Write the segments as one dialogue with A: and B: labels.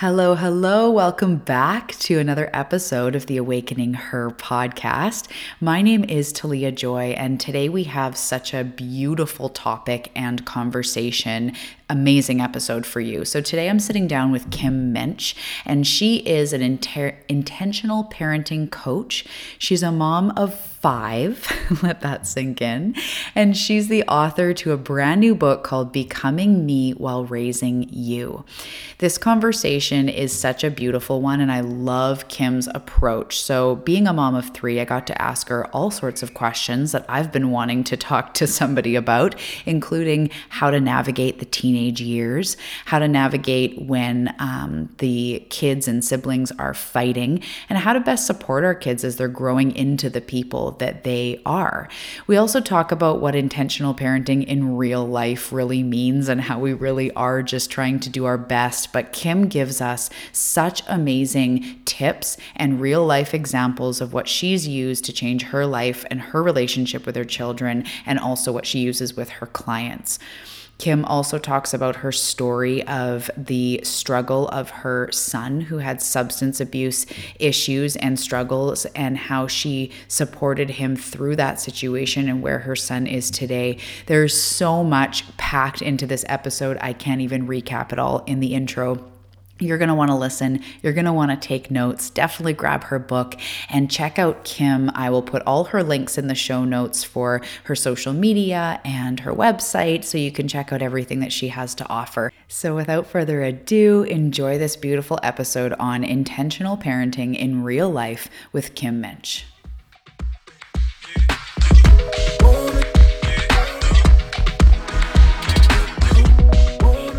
A: Hello, hello. Welcome back to another episode of the Awakening Her podcast. My name is Talia Joy, and today we have such a beautiful topic and conversation amazing episode for you. So today I'm sitting down with Kim Muench, and she is an inter- intentional parenting coach. She's a mom of five, let that sink in. And she's the author to a brand new book called Becoming Me While Raising You. This conversation is such a beautiful one, and I love Kim's approach. So, being a mom of three, I got to ask her all sorts of questions that I've been wanting to talk to somebody about, including how to navigate the teenage teenage years, how to navigate when um, the kids and siblings are fighting, and how to best support our kids as they're growing into the people that they are. We also talk about what intentional parenting in real life really means and how we really are just trying to do our best. But Kim gives us such amazing tips and real life examples of what she's used to change her life and her relationship with her children, and also what she uses with her clients. Kim also talks about her story of the struggle of her son who had substance abuse issues and struggles, and how she supported him through that situation and where her son is today. There's so much packed into this episode. I can't even recap it all in the intro. You're going to want to listen. You're going to want to take notes. Definitely grab her book and check out Kim. I will put all her links in the show notes for her social media and her website so you can check out everything that she has to offer. So, without further ado, enjoy this beautiful episode on intentional parenting in real life with Kim Muench.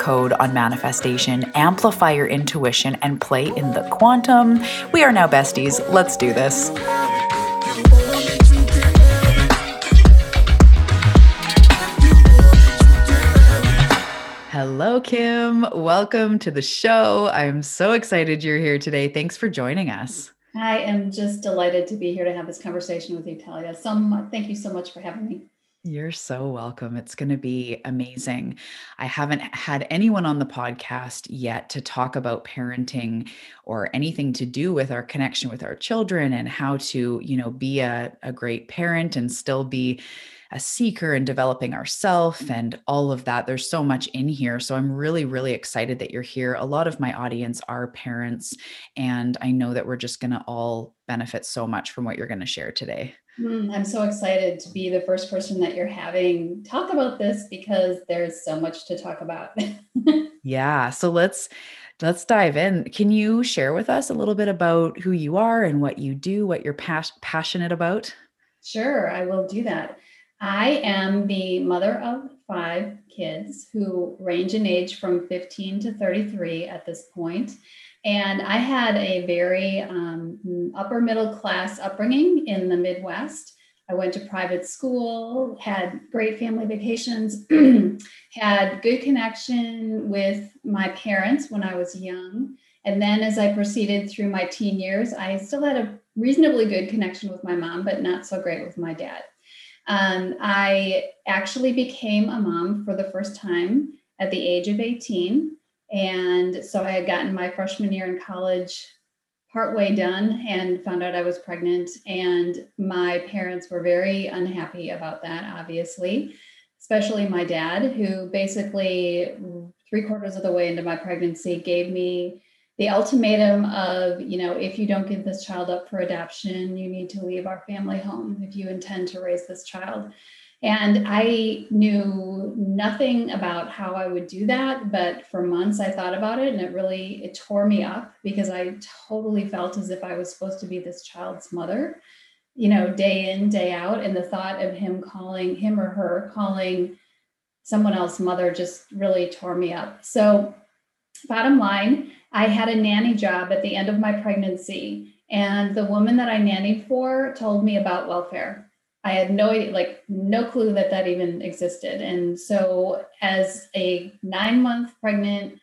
A: code on manifestation, amplify your intuition, and play in the quantum. We are now besties. Let's do this. Hello, Kim. Welcome to the show. I'm so excited you're here today. Thanks for joining us.
B: I am just delighted to be here to have this conversation with you, Talia. So thank you so much for having me.
A: You're so welcome. It's going to be amazing. I haven't had anyone on the podcast yet to talk about parenting or anything to do with our connection with our children and how to, you know, be a, a great parent and still be a seeker and developing ourself and all of that. There's so much in here. So I'm really, really excited that you're here. A lot of my audience are parents, and I know that we're just going to all benefit so much from what you're going to share today.
B: Mm, I'm so excited to be the first person that you're having talk about this because there's so much to talk about.
A: yeah. So let's let's dive in. Can you share with us a little bit about who you are and what you do, what you're pas- passionate about?
B: Sure, I will do that. I am the mother of five kids who range in age from 15 to 33 at this point. And I had a very um, upper middle class upbringing in the Midwest. I went to private school, had great family vacations, had good connection with my parents when I was young. And then as I proceeded through my teen years, I still had a reasonably good connection with my mom, but not so great with my dad. Um, I actually became a mom for the first time at the age of 18. And so I had gotten my freshman year in college partway done and found out I was pregnant. And my parents were very unhappy about that, obviously, especially my dad, who basically three quarters of the way into my pregnancy gave me the ultimatum of, you know, if you don't give this child up for adoption, you need to leave our family home if you intend to raise this child. And I knew nothing about how I would do that, but for months I thought about it and it really it tore me up because I totally felt as if I was supposed to be this child's mother, you know, day in, day out. And the thought of him calling him or her calling someone else mother just really tore me up. So bottom line, I had a nanny job at the end of my pregnancy, and the woman that I nannied for told me about welfare. I had no like no clue that that even existed. And so, as a nine month pregnant,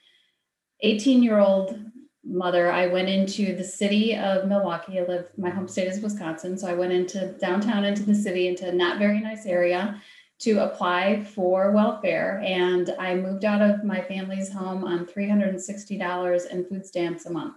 B: 18 year old mother, I went into the city of Milwaukee. I live, my home state is Wisconsin. So I went into downtown, into the city, into a not very nice area to apply for welfare. And I moved out of my family's home on $360 in food stamps a month.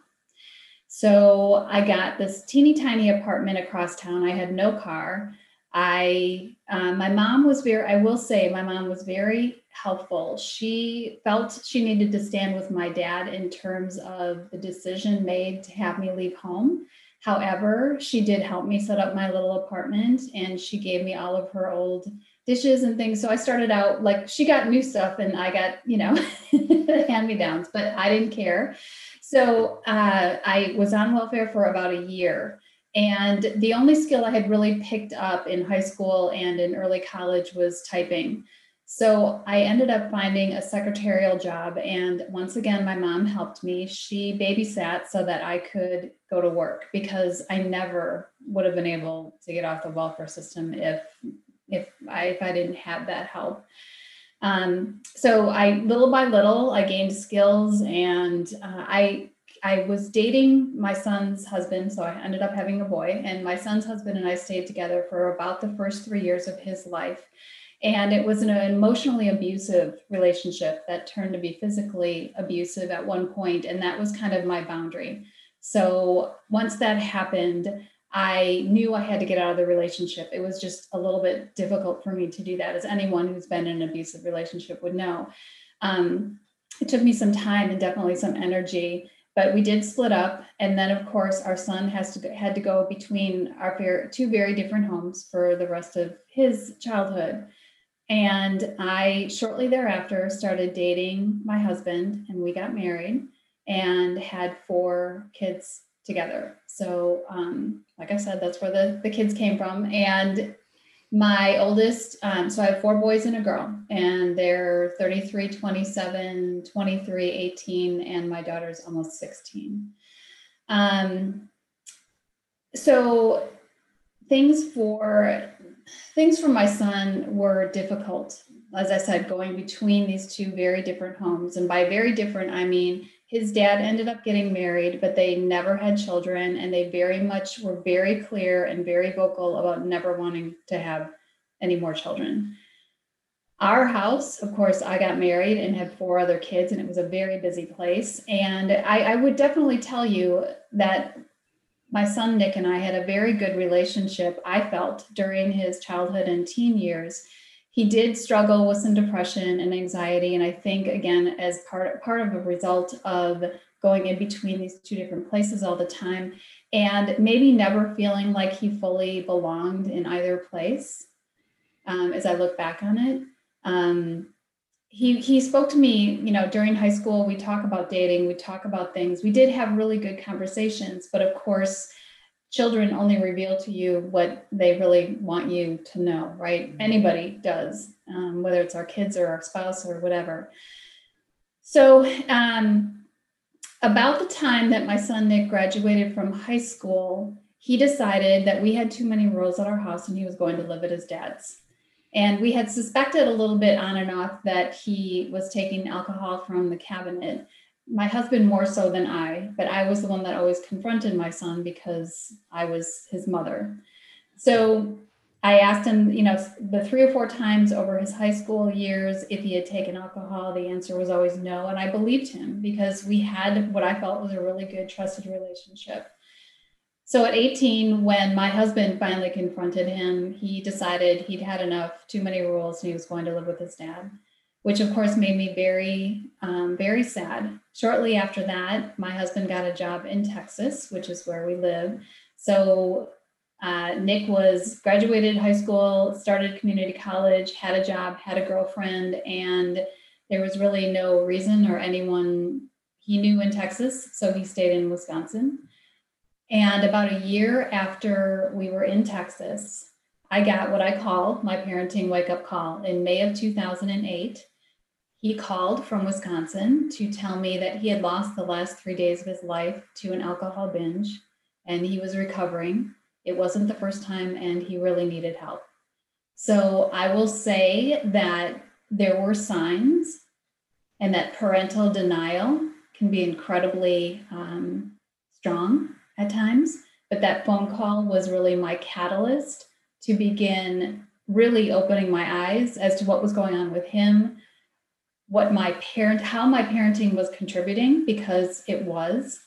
B: So I got this teeny tiny apartment across town. I had no car. I, uh, my mom was very, I will say, my mom was very helpful. She felt she needed to stand with my dad in terms of the decision made to have me leave home. However, she did help me set up my little apartment and she gave me all of her old dishes and things. So I started out like she got new stuff and I got, you know, hand me downs, but I didn't care. So uh, I was on welfare for about a year. And the only skill I had really picked up in high school and in early college was typing. So I ended up finding a secretarial job. And once again, my mom helped me. She babysat so that I could go to work because I never would have been able to get off the welfare system if if I if I didn't have that help. Um, so I little by little I gained skills and uh, I I was dating my son's husband, so I ended up having a boy. And my son's husband and I stayed together for about the first three years of his life. And it was an emotionally abusive relationship that turned to be physically abusive at one point, And that was kind of my boundary. So once that happened, I knew I had to get out of the relationship. It was just a little bit difficult for me to do that, as anyone who's been in an abusive relationship would know. Um, it took me some time and definitely some energy, but we did split up. And then, of course, our son has to had to go between our two very different homes for the rest of his childhood. And I shortly thereafter started dating my husband, and we got married and had four kids together. So, um, like I said, that's where the, the kids came from. And my oldest, um, so I have four boys and a girl, and they're 33, 27, 23, 18, and my daughter's almost 16. Um, so things for things for my son were difficult as i said going between these two very different homes and by very different i mean his dad ended up getting married but they never had children and they very much were very clear and very vocal about never wanting to have any more children our house of course i got married and had four other kids and it was a very busy place and I, I would definitely tell you that my son Nick and I had a very good relationship, I felt, during his childhood and teen years. He did struggle with some depression and anxiety. And I think, again, as part, part of a result of going in between these two different places all the time and maybe never feeling like he fully belonged in either place um, as I look back on it. Um, he he spoke to me you know during high school we talk about dating we talk about things we did have really good conversations but of course children only reveal to you what they really want you to know right mm-hmm. anybody does um, whether it's our kids or our spouse or whatever so um, about the time that my son nick graduated from high school he decided that we had too many rules at our house and he was going to live at his dad's and we had suspected a little bit on and off that he was taking alcohol from the cabinet. My husband more so than I, but I was the one that always confronted my son because I was his mother. So I asked him, you know, the three or four times over his high school years if he had taken alcohol. The answer was always no. And I believed him because we had what I felt was a really good, trusted relationship. So at 18, when my husband finally confronted him, he decided he'd had enough, too many rules, and he was going to live with his dad, which of course made me very, um, very sad. Shortly after that, my husband got a job in Texas, which is where we live. So uh, Nick was graduated high school, started community college, had a job, had a girlfriend, and there was really no reason or anyone he knew in Texas. So he stayed in Wisconsin. And about a year after we were in Texas, I got what I call my parenting wake up call in May of 2008. He called from Wisconsin to tell me that he had lost the last three days of his life to an alcohol binge and he was recovering. It wasn't the first time, and he really needed help. So I will say that there were signs, and that parental denial can be incredibly um, strong at times. But that phone call was really my catalyst to begin really opening my eyes as to what was going on with him, what my parent, how my parenting was contributing, because it was.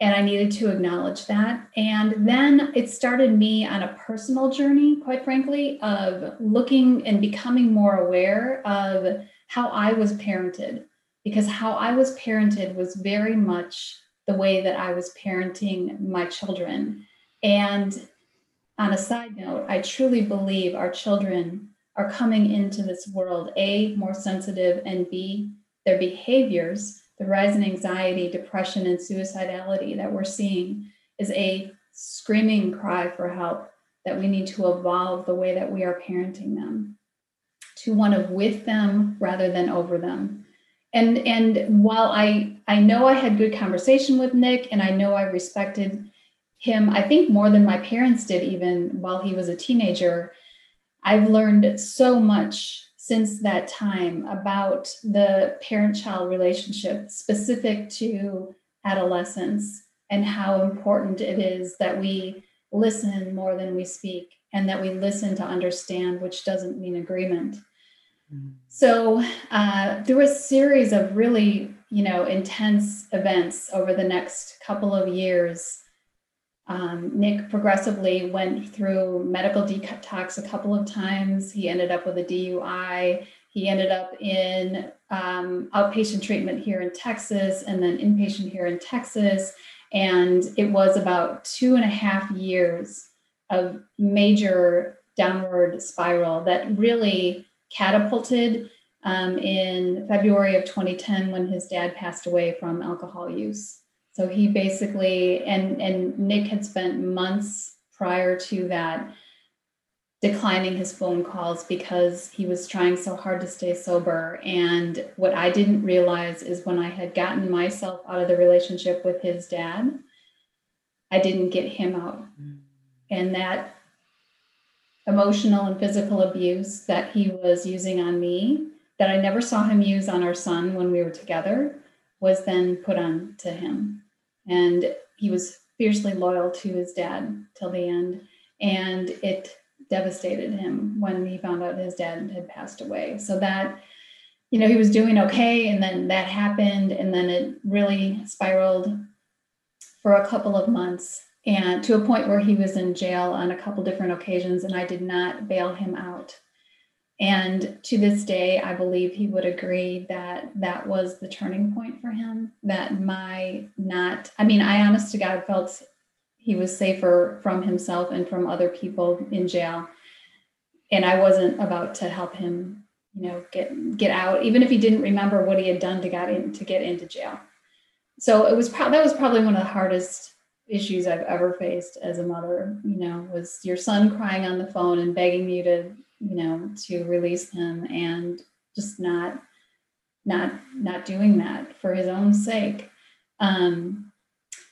B: And I needed to acknowledge that. And then it started me on a personal journey, quite frankly, of looking and becoming more aware of how I was parented, because how I was parented was very much the way that I was parenting my children. And on a side note, I truly believe our children are coming into this world, A, more sensitive, and B, their behaviors, the rise in anxiety, depression, and suicidality that we're seeing is a screaming cry for help that we need to evolve the way that we are parenting them to one of with them rather than over them. And and while I I know I had good conversation with Nick and I know I respected him, I think more than my parents did even while he was a teenager, I've learned so much since that time about the parent child relationship specific to adolescence and how important it is that we listen more than we speak and that we listen to understand, which doesn't mean agreement. Mm-hmm. So, uh, through a series of really, you know, intense events over the next couple of years, um, Nick progressively went through medical detox a couple of times. He ended up with a DUI. He ended up in um, outpatient treatment here in Texas and then inpatient here in Texas. And it was about two and a half years of major downward spiral that really catapulted um, in February of 2010 when his dad passed away from alcohol use. So he basically and and Nick had spent months prior to that declining his phone calls because he was trying so hard to stay sober. And what I didn't realize is when I had gotten myself out of the relationship with his dad, I didn't get him out. Mm. And that emotional and physical abuse that he was using on me, that I never saw him use on our son when we were together, was then put on to him and he was fiercely loyal to his dad till the end. And it devastated him when he found out his dad had passed away. So that you know he was doing okay and then that happened and then it really spiraled for a couple of months and to a point where he was in jail on a couple different occasions and i did not bail him out and to this day, I believe he would agree that that was the turning point for him. That my not, I mean, I honest to God felt he was safer from himself and from other people in jail. And I wasn't about to help him, you know, get get out, even if he didn't remember what he had done to get in to get into jail. So it was pro- that was probably one of the hardest issues I've ever faced as a mother, you know, was your son crying on the phone and begging you to you know to release him and just not not not doing that for his own sake. Um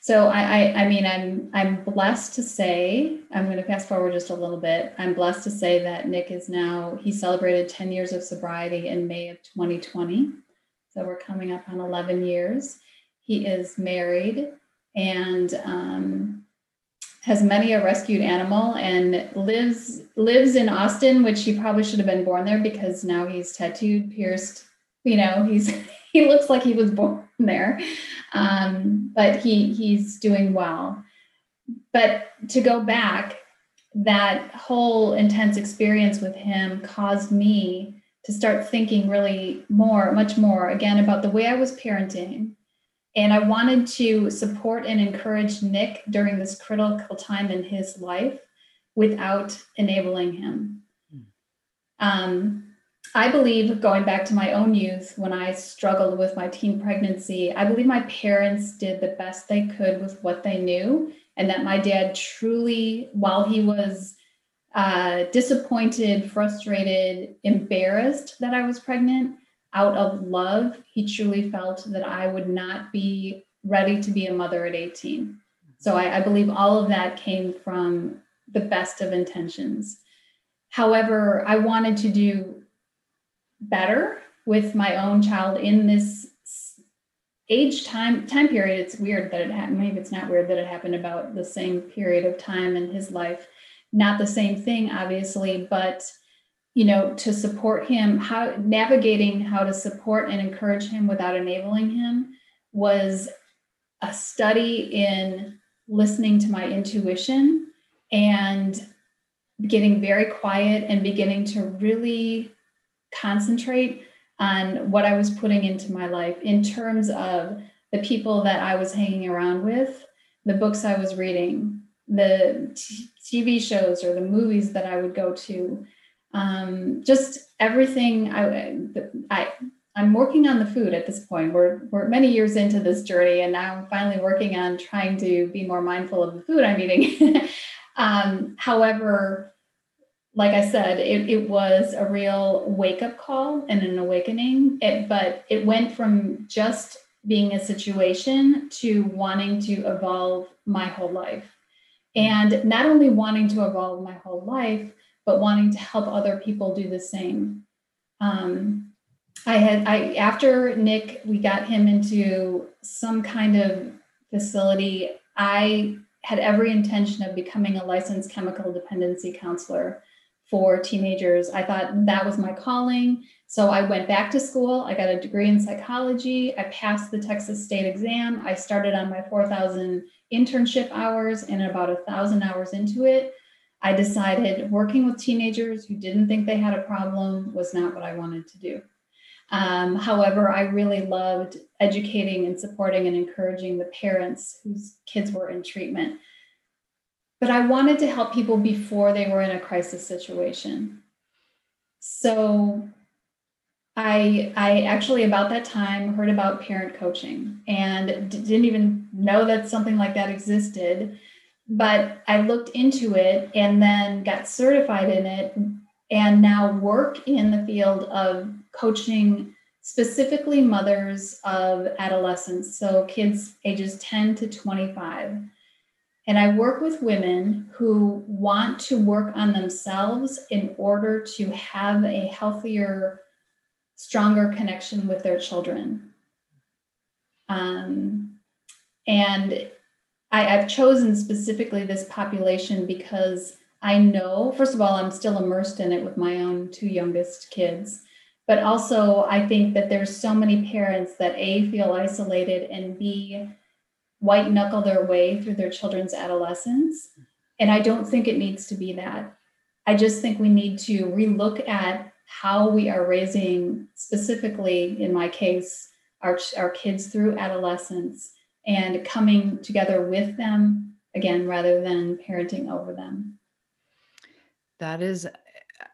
B: so I, I i mean i'm i'm blessed to say i'm going to fast forward just a little bit. I'm blessed to say that nick is now he celebrated 10 years of sobriety in may of 2020 so we're coming up on 11 years. He is married and um, has many a rescued animal and lives lives in Austin, which he probably should have been born there because now he's tattooed, pierced. You know, he's he looks like he was born there, um, but he he's doing well. But to go back, that whole intense experience with him caused me to start thinking really more, much more again about the way I was parenting and I wanted to support and encourage Nick during this critical time in his life without enabling him. Hmm. Um, I believe, going back to my own youth, when I struggled with my teen pregnancy, I believe my parents did the best they could with what they knew, and that my dad truly, while he was uh, disappointed, frustrated, embarrassed that I was pregnant, out of love, he truly felt that I would not be ready to be a mother at 18. So I, I believe all of that came from the best of intentions. However, I wanted to do better with my own child in this age time time period it's weird that it happened maybe it's not weird that it happened about the same period of time in his life not the same thing obviously but you know to support him how navigating how to support and encourage him without enabling him was a study in listening to my intuition and getting very quiet and beginning to really concentrate on what I was putting into my life in terms of the people that I was hanging around with, the books I was reading, the t- TV shows or the movies that I would go to, um, just everything. I, I I'm working on the food at this point. We're we're many years into this journey, and now I'm finally working on trying to be more mindful of the food I'm eating. um, however, like I said, it, it was a real wake up call and an awakening. It, but it went from just being a situation to wanting to evolve my whole life. And not only wanting to evolve my whole life, but wanting to help other people do the same. Um, I had, I, after Nick, we got him into some kind of facility. I had every intention of becoming a licensed chemical dependency counselor for teenagers. I thought that was my calling. So I went back to school. I got a degree in psychology. I passed the Texas state exam. I started on my 4,000 internship hours and about a thousand hours into it. I decided working with teenagers who didn't think they had a problem was not what I wanted to do. Um, however, I really loved educating and supporting and encouraging the parents whose kids were in treatment but I wanted to help people before they were in a crisis situation. So I I actually about that time heard about parent coaching and didn't even know that something like that existed but I looked into it and then got certified in it and now work in the field of coaching specifically mothers of adolescents so kids ages 10 to 25 and I work with women who want to work on themselves in order to have a healthier, stronger connection with their children. Um, and I, I've chosen specifically this population because I know, first of all, I'm still immersed in it with my own two youngest kids. But also, I think that there's so many parents that A, feel isolated, and B, white knuckle their way through their children's adolescence. And I don't think it needs to be that. I just think we need to relook at how we are raising, specifically in my case, our, our kids through adolescence and coming together with them again rather than parenting over them.
A: That is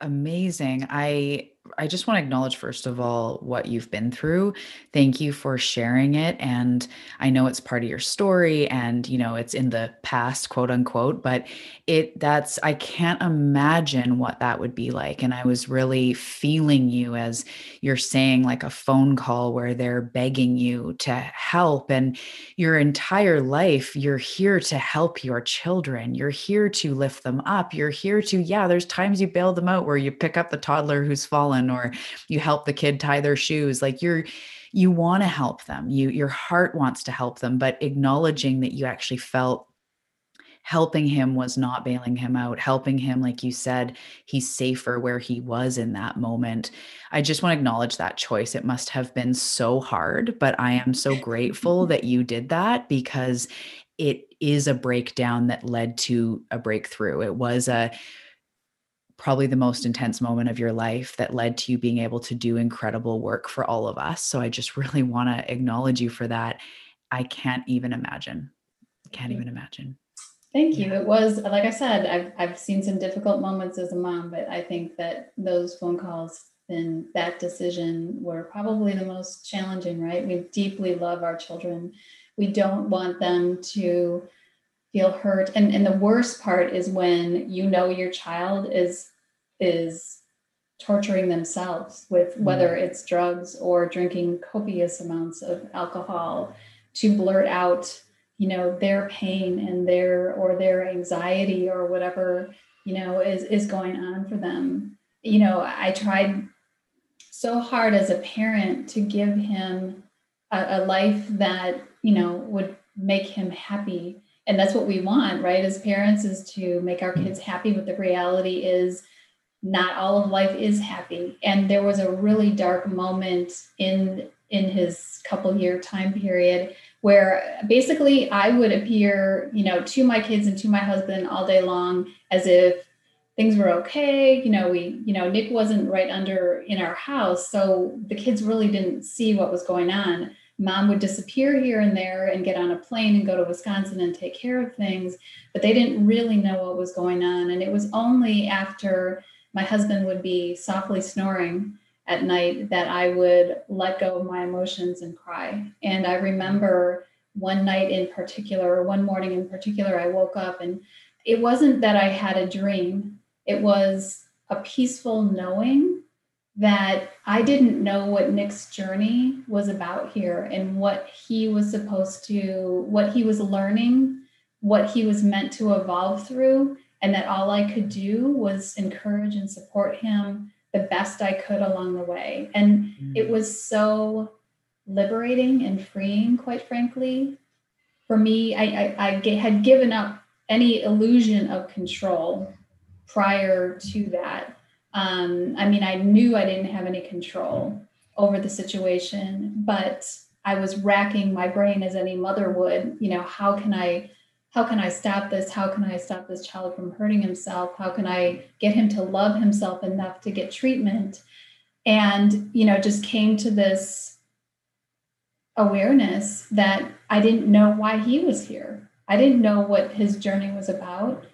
A: amazing. I I just want to acknowledge, first of all, what you've been through. Thank you for sharing it. And I know it's part of your story and, you know, it's in the past, quote unquote, but it, that's, I can't imagine what that would be like. And I was really feeling you as you're saying, like a phone call where they're begging you to help. And your entire life, you're here to help your children. You're here to lift them up. You're here to, yeah, there's times you bail them out where you pick up the toddler who's fallen fallen or you help the kid tie their shoes like you're you want to help them. You your heart wants to help them but acknowledging that you actually felt helping him was not bailing him out. Helping him like you said he's safer where he was in that moment. I just want to acknowledge that choice. It must have been so hard but i am so grateful mm-hmm. that you did that because it is a breakdown that led to a breakthrough. It was a probably the most intense moment of your life that led to you being able to do incredible work for all of us. So I just really want to acknowledge you for that. I can't even imagine. Can't even imagine.
B: Thank you. It was like I said, I've I've seen some difficult moments as a mom, but I think that those phone calls and that decision were probably the most challenging, right? We deeply love our children. We don't want them to feel hurt. And and the worst part is when you know your child is is torturing themselves with mm. whether it's drugs or drinking copious amounts of alcohol to blurt out you know their pain and their or their anxiety or whatever you know is is going on for them. You know i tried so hard as a parent to give him a, a life that you know would make him happy and that's what we want right as parents is to make our kids happy but the reality is not all of life is happy and there was a really dark moment in in his couple year time period where basically I would appear, you know, to my kids and to my husband all day long as if things were okay. You know, we, you know, Nick wasn't right under in our house. So the kids really didn't see what was going on. Mom would disappear here and there and get on a plane and go to Wisconsin and take care of things, but they didn't really know what was going on. And it was only after my husband would be softly snoring at night that I would let go of my emotions and cry. And I remember one night in particular, or one morning in particular, I woke up and it wasn't that I had a dream, it was a peaceful knowing that I didn't know what Nick's journey was about here and what he was supposed to, what he was learning, what he was meant to evolve through, and that all I could do was encourage and support him the best I could along the way. And mm. it was so liberating and freeing, quite frankly. For me, I, I, I had given up any illusion of control prior to that. Um, I mean, I knew I didn't have any control over the situation, but I was racking my brain as any mother would. You know, how can I how can I stop this? How can I stop this child from hurting himself? How can I get him to love himself enough to get treatment? And, you know, just came to this awareness that I didn't know why he was here. I didn't know what his journey was about.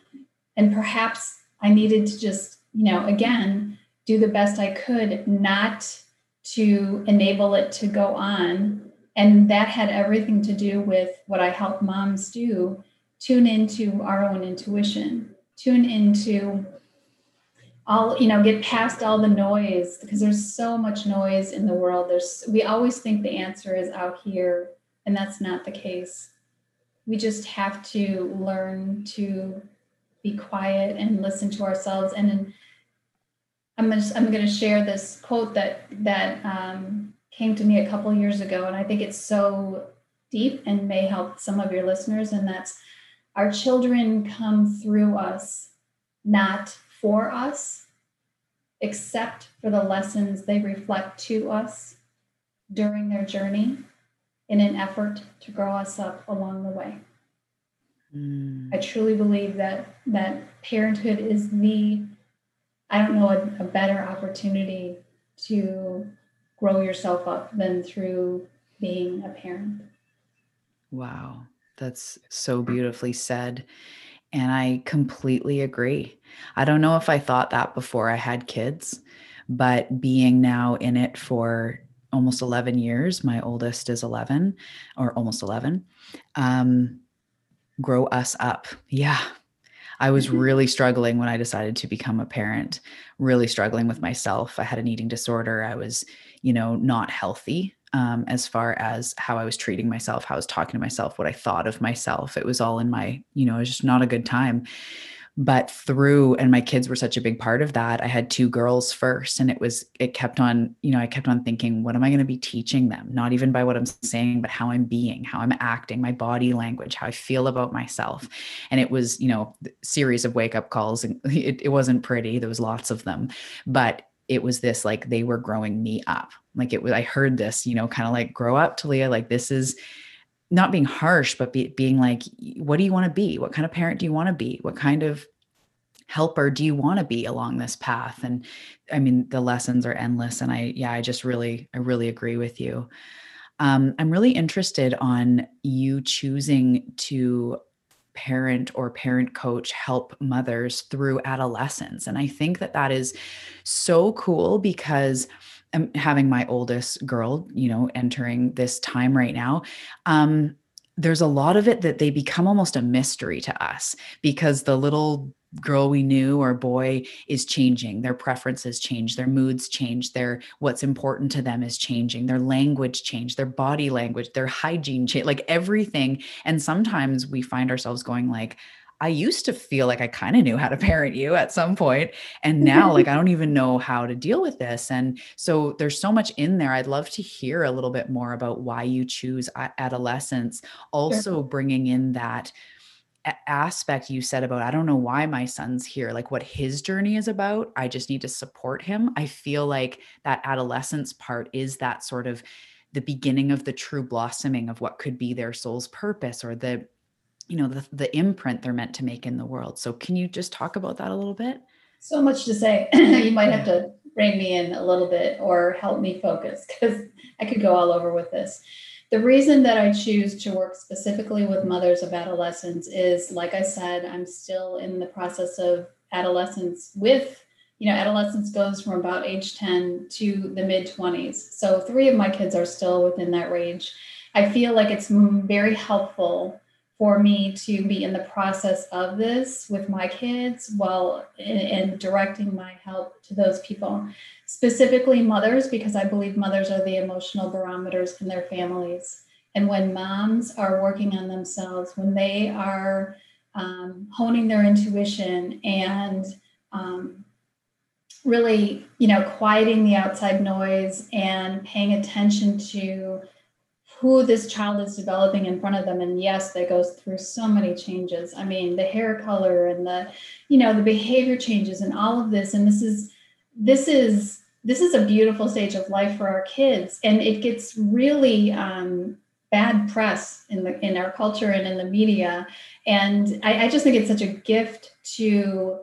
B: And perhaps I needed to just, you know, again, do the best I could not to enable it to go on. And that had everything to do with what I help moms do tune into our own intuition, tune into all, you know, get past all the noise because there's so much noise in the world. There's, we always think the answer is out here, and that's not the case. We just have to learn to be quiet and listen to ourselves. And then I'm going to, I'm going to share this quote that, that, um, came to me a couple years ago, and I think it's so deep and may help some of your listeners. And that's our children come through us, not for us, except for the lessons they reflect to us during their journey in an effort to grow us up along the way. Mm. I truly believe that that parenthood is the I don't know a, a better opportunity to grow yourself up than through being a parent.
A: Wow. That's so beautifully said. And I completely agree. I don't know if I thought that before I had kids, but being now in it for almost 11 years, my oldest is 11 or almost 11, um, grow us up. Yeah. I was mm-hmm. really struggling when I decided to become a parent, really struggling with myself. I had an eating disorder. I was, you know, not healthy um, as far as how I was treating myself, how I was talking to myself, what I thought of myself. It was all in my, you know, it was just not a good time. But through, and my kids were such a big part of that. I had two girls first, and it was, it kept on, you know, I kept on thinking, what am I going to be teaching them? Not even by what I'm saying, but how I'm being, how I'm acting, my body language, how I feel about myself. And it was, you know, series of wake up calls. And it, it wasn't pretty. There was lots of them, but it was this like they were growing me up. Like it was, I heard this, you know, kind of like grow up, Talia. Like this is not being harsh, but be, being like, what do you want to be? What kind of parent do you want to be? What kind of helper do you want to be along this path? And I mean, the lessons are endless. And I, yeah, I just really, I really agree with you. Um, I'm really interested on you choosing to parent or parent coach help mothers through adolescence. And I think that that is so cool because I'm having my oldest girl, you know, entering this time right now. Um, there's a lot of it that they become almost a mystery to us because the little girl we knew or boy is changing. Their preferences change their moods change their what's important to them is changing their language change their body language their hygiene change like everything. And sometimes we find ourselves going like I used to feel like I kind of knew how to parent you at some point and now like I don't even know how to deal with this. And so there's so much in there. I'd love to hear a little bit more about why you choose adolescence. Also sure. bringing in that aspect you said about I don't know why my son's here, like what his journey is about. I just need to support him. I feel like that adolescence part is that sort of the beginning of the true blossoming of what could be their soul's purpose or the you know the, the imprint they're meant to make in the world. So can you just talk about that a little bit?
B: So much to say. you might have to rein me in a little bit or help me focus because I could go all over with this. The reason that I choose to work specifically with mothers of adolescents is, like I said, I'm still in the process of adolescence with, you know, adolescence goes from about age 10 to the mid 20s. So three of my kids are still within that range. I feel like it's very helpful for me to be in the process of this with my kids while in, directing my help to those people specifically mothers because i believe mothers are the emotional barometers in their families. And when moms are working on themselves when they are um, honing their intuition and um, really you know quieting the outside noise and paying attention to who this child is developing in front of them. And yes that goes through so many changes. I mean the hair color and the you know the behavior changes and all of this. And this is this is this is a beautiful stage of life for our kids. And it gets really um, bad press in the in our culture and in the media. And I, I just think it's such a gift to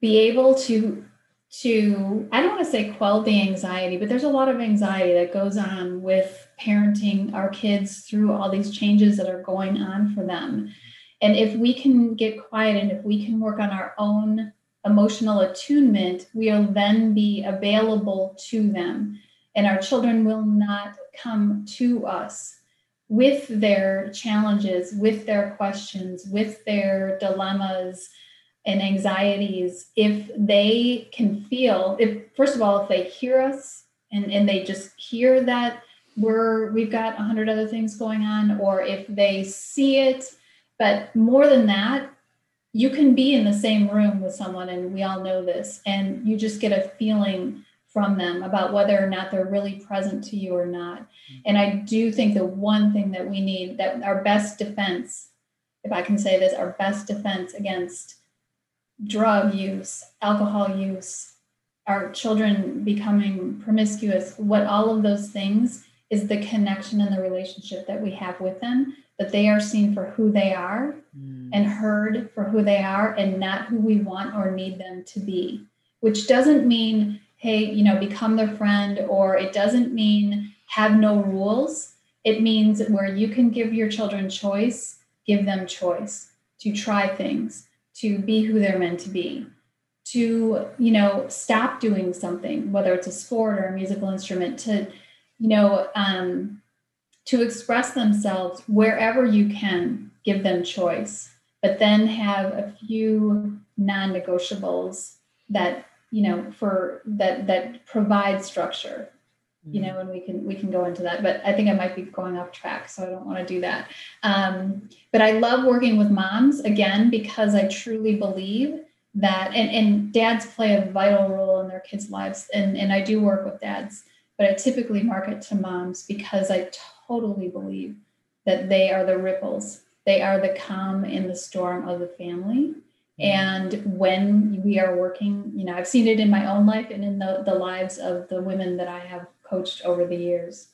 B: be able to to i don't want to say quell the anxiety but there's a lot of anxiety that goes on with parenting our kids through all these changes that are going on for them. And if we can get quiet and if we can work on our own emotional attunement, we'll then be available to them. And our children will not come to us with their challenges, with their questions, with their dilemmas and anxieties. If they can feel, if first of all, if they hear us and, and they just hear that we're we've got a hundred other things going on, or if they see it. But more than that, you can be in the same room with someone, and we all know this, and you just get a feeling from them about whether or not they're really present to you or not. Mm-hmm. And I do think the one thing that we need that our best defense, if I can say this, our best defense against drug use, alcohol use, our children becoming promiscuous, what all of those things is the connection and the relationship that we have with them, that they are seen for who they are mm. and heard for who they are and not who we want or need them to be, which doesn't mean, hey, you know, become their friend, or it doesn't mean have no rules. It means where you can give your children choice, give them choice to try things, to be who they're meant to be to you know stop doing something whether it's a sport or a musical instrument to you know, um, to express themselves wherever you can, give them choice, but then have a few non-negotiables that you know for that that provide structure you know and we can we can go into that but i think i might be going off track so i don't want to do that um, but i love working with moms again because i truly believe that and, and dads play a vital role in their kids lives and, and i do work with dads but I typically market to moms because I totally believe that they are the ripples. They are the calm in the storm of the family. Mm-hmm. And when we are working, you know, I've seen it in my own life and in the, the lives of the women that I have coached over the years.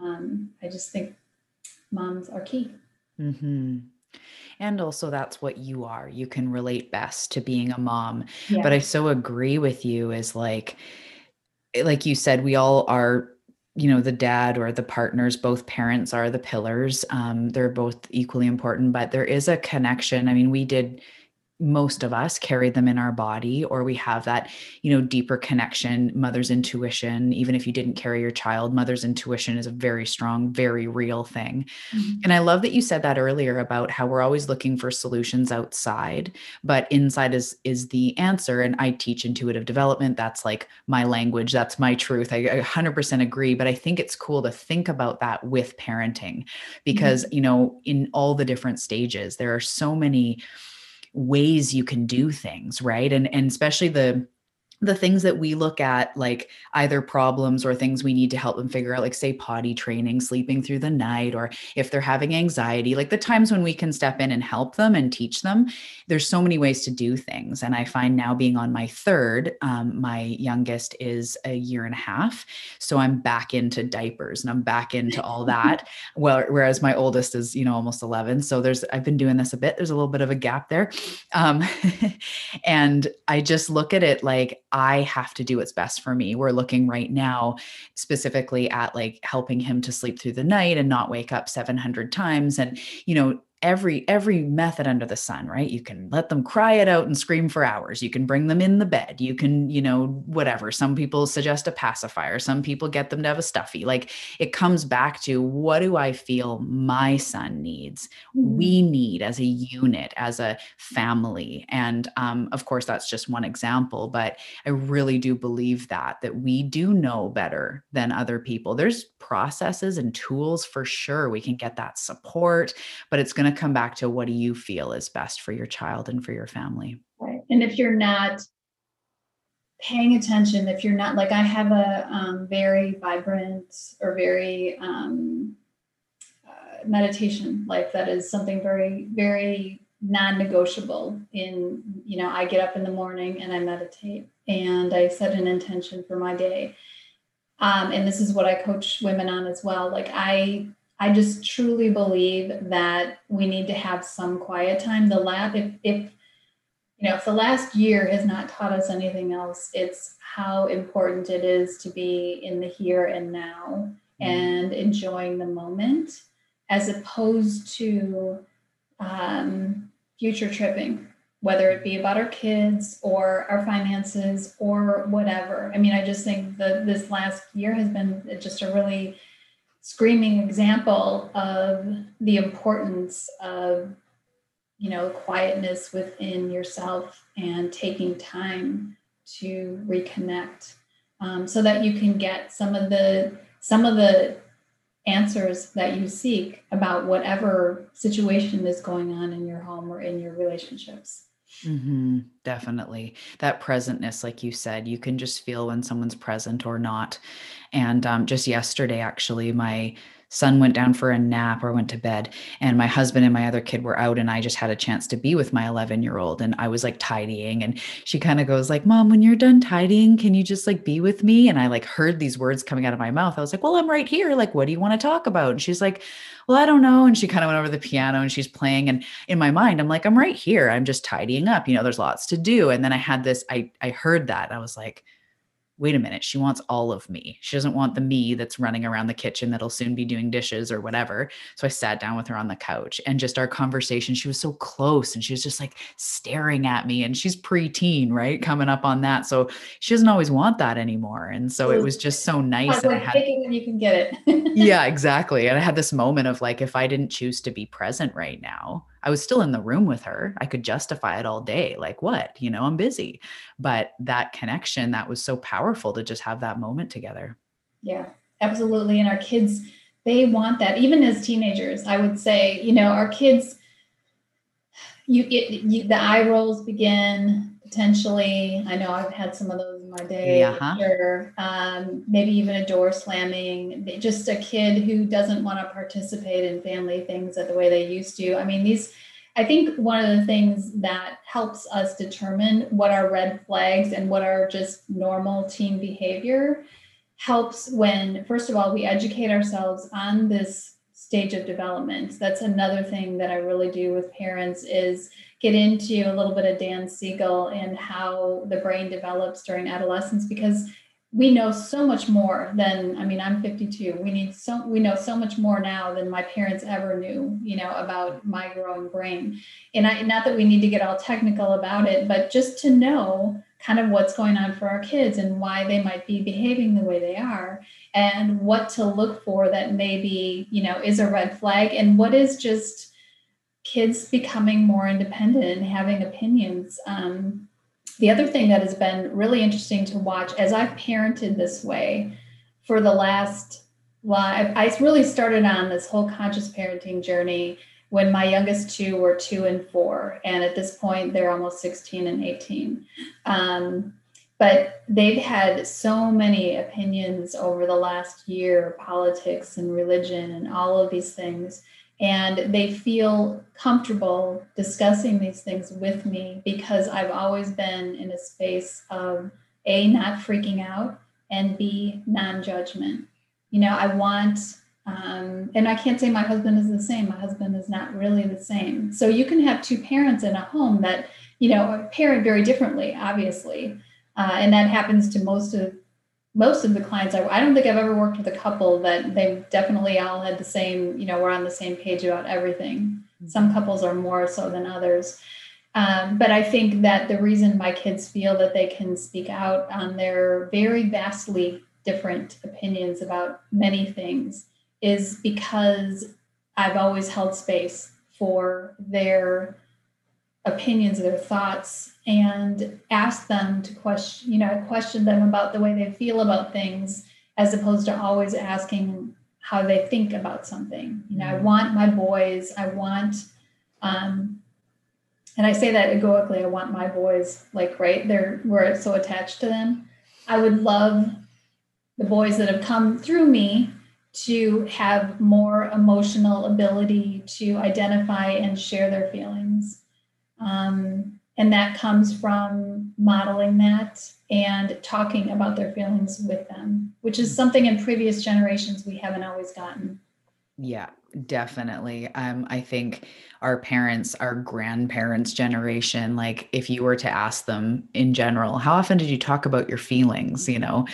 B: Um, I just think moms are key.
A: Mm-hmm. And also, that's what you are. You can relate best to being a mom. Yeah. But I so agree with you, is like, like you said, we all are, you know, the dad or the partners, both parents are the pillars. Um, they're both equally important, but there is a connection. I mean, we did most of us carry them in our body or we have that you know deeper connection mother's intuition even if you didn't carry your child mother's intuition is a very strong very real thing mm-hmm. and i love that you said that earlier about how we're always looking for solutions outside but inside is is the answer and i teach intuitive development that's like my language that's my truth i, I 100% agree but i think it's cool to think about that with parenting because mm-hmm. you know in all the different stages there are so many ways you can do things right? And and especially the the things that we look at like either problems or things we need to help them figure out like say potty training sleeping through the night or if they're having anxiety like the times when we can step in and help them and teach them there's so many ways to do things. And i find now being on my third um, my youngest is a year and a half so i'm back into diapers and i'm back into all that well whereas my oldest is you know almost 11 so there's i've been doing this a bit there's a little bit of a gap there. Um, and i just look at it like I have to do what's best for me. We're looking right now specifically at like helping him to sleep through the night and not wake up 700 times. And, you know, every every method under the sun right? You can let them cry it out and scream for hours. You can bring them in the bed. You can you know whatever. Some people suggest a pacifier. Some people get them to have a stuffy. Like it comes back to what do i feel my son needs mm-hmm. we need as a unit as a family? And um, of course that's just one example but i really do believe that that we do know better than other people. There's processes and tools for sure we can get that support but it's going to come back to what do you feel is best for your child and for your family?
B: Right and if you're not paying attention if you're not like i have a um, very vibrant or very um, uh, meditation life that is something very very non-negotiable in you know i get up in the morning and i meditate and i set an intention for my day. Um, and this is what i coach women on as well like i I just truly believe that we need to have some quiet time. The lab, if, if you know, if the last year has not taught us anything else, it's how important it is to be in the here and now mm-hmm. and enjoying the moment, as opposed to um, future tripping, whether it be about our kids or our finances or whatever. I mean, I just think that this last year has been just a really screaming example of the importance of you know quietness within yourself and taking time to reconnect um, so that you can get some of the some of the answers that you seek about whatever situation is going on in your home or in your relationships
A: Mm-hmm, definitely. That presentness, like you said, you can just feel when someone's present or not. And um, just yesterday, actually, my son went down for a nap or went to bed and my husband and my other kid were out and i just had a chance to be with my 11 year old and i was like tidying and she kind of goes like mom when you're done tidying can you just like be with me? And i like heard these words coming out of my mouth. I was like well i'm right here. Like what do you want to talk about? And she's like well i don't know. And she kind of went over the piano and she's playing and in my mind i'm like i'm right here. I'm just tidying up. You know there's lots to do. And then i had this i i heard that i was like wait a minute, she wants all of me. She doesn't want the me that's running around the kitchen that'll soon be doing dishes or whatever. So I sat down with her on the couch and just our conversation, she was so close and she was just like staring at me. And she's preteen, right? Coming up on that. So she doesn't always want that anymore. And so it was just so nice.
B: Like, had, when you can get
A: it. yeah, exactly. And I had this moment of like, if I didn't choose to be present right now, I was still in the room with her. I could justify it all day. Like, what? You know, I'm busy. But that connection, that was so powerful to just have that moment together.
B: Yeah, absolutely. And our kids, they want that. Even as teenagers, I would say, you know, our kids, you, it, you the eye rolls begin potentially. I know I've had some of those my day. Uh-huh. Sure. Um, maybe even a door slamming. Just a kid who doesn't want to participate in family things the way they used to. I mean, these. I think one of the things that helps us determine what are red flags and what are just normal teen behavior helps when, first of all, we educate ourselves on this stage of development. That's another thing that I really do with parents is get into a little bit of Dan Siegel and how the brain develops during adolescence because we know so much more than i mean i'm 52 we need so we know so much more now than my parents ever knew you know about my growing brain. And i not that we need to get all technical about it but just to know kind of what's going on for our kids and why they might be behaving the way they are and what to look for that maybe you know is a red flag and what is just kids becoming more independent and having opinions um, the other thing that has been really interesting to watch as I've parented this way for the last, well, I, really started on this whole conscious parenting journey when my youngest two were two and four. And at this point, they're almost 16 and 18. Um, but they've had so many opinions over the last year politics and religion and all of these things and they feel comfortable discussing these things with me because I've always been in a space of A, not freaking out, and B, non judgment. You know, I want, um, and I can't say my husband is the same. My husband is not really the same. So you can have two parents in a home that, you know, are parent very differently, obviously. Uh, and that happens to most of most of the clients I, I don't think I've ever worked with a couple that they definitely all had the same, you know, we're on the same page about everything. Mm-hmm. Some couples are more so than others. Um, but I think that the reason my kids feel that they can speak out on their very vastly different opinions about many things is because I've always held space for their opinions, their thoughts, and ask them to question, you know, question them about the way they feel about things, as opposed to always asking how they think about something. You know, I mm-hmm. want my boys, I want, um, and I say that egoically, I want my boys, like, right, they're, we're so attached to them. I would love the boys that have come through me to have more emotional ability to identify and share their feelings um, and that comes from modeling that and talking about their feelings with them, which is something in previous generations we haven't always gotten.
A: Yeah, definitely. Um, I think our parents, our grandparents' generation, like if you were to ask them in general, how often did you talk about your feelings? You know,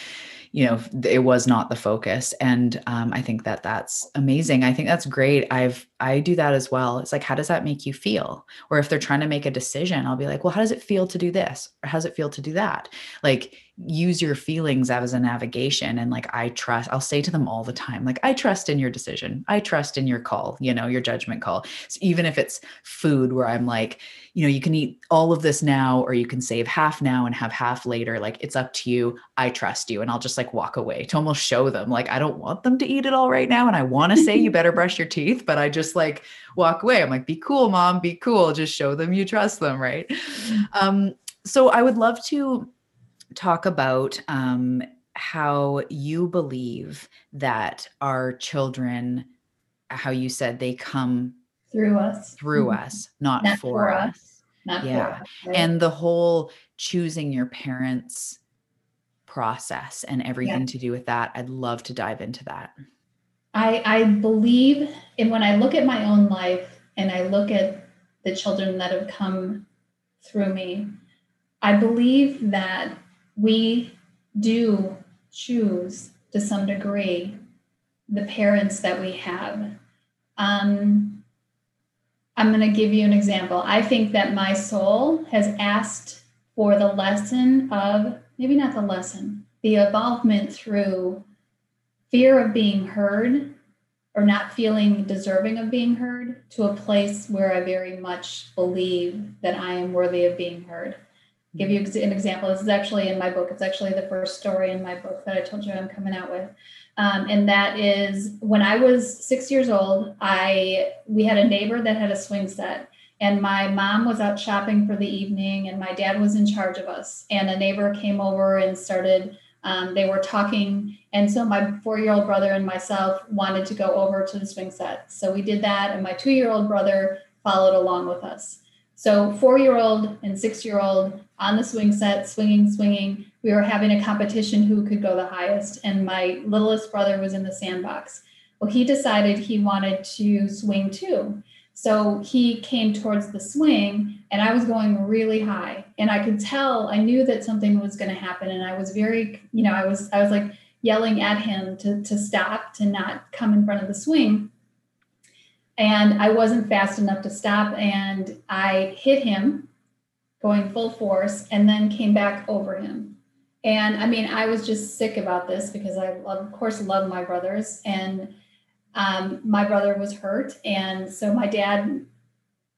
A: you know it was not the focus and um, i think that that's amazing. I think that's great. I've i do that as well. It's like how does that make you feel? Or if they're trying to make a decision i'll be like well how does it feel to do this? Or how does it feel to do that? Like use your feelings as a navigation and like i trust i'll say to them all the time like i trust in your decision. I trust in your call you know your judgment call. So even if it's food where i'm like you know you can eat all of this now or you can save half now and have half later like it's up to you. I trust you. And i'll just like walk away to almost show them like i don't want them to eat it all right now and i want to say you better brush your teeth but i just like walk away. I'm like be cool mom be cool. Just show them you trust them right? Mm-hmm. um so i would love to talk about um, how you believe that our children, how you said they come
B: through us,
A: through mm-hmm. us, not, not for, for, us. us.
B: Not yeah. Us,
A: right? And the whole choosing your parents process and everything yeah. to do with that. I'd love to dive into that.
B: I, I believe, and when I look at my own life and I look at the children that have come through me, I believe that we do choose to some degree the parents that we have. Um, I'm going to give you an example. I think that my soul has asked for the lesson of maybe not the lesson, the involvement through fear of being heard or not feeling deserving of being heard to a place where I very much believe that I am worthy of being heard give you an example. This is actually in my book. It's actually the first story in my book that I told you I'm coming out with. Um, and that is when I was six years old, I we had a neighbor that had a swing set. And my mom was out shopping for the evening, and my dad was in charge of us. And a neighbor came over and started, um, they were talking. And so my four year old brother and myself wanted to go over to the swing set. So we did that, and my two year old brother followed along with us. So four year old and six year old on the swing set, swinging, swinging. We were having a competition who could go the highest, and my littlest brother was in the sandbox. Well, he decided he wanted to swing too. So he came towards the swing and I was going really high and I could tell I knew that something was going to happen and I was very you know I was I was like yelling at him to to stop to not come in front of the swing and I wasn't fast enough to stop and I hit him going full force and then came back over him and I mean I was just sick about this because I of course love my brothers and um, my brother was hurt. And so my dad,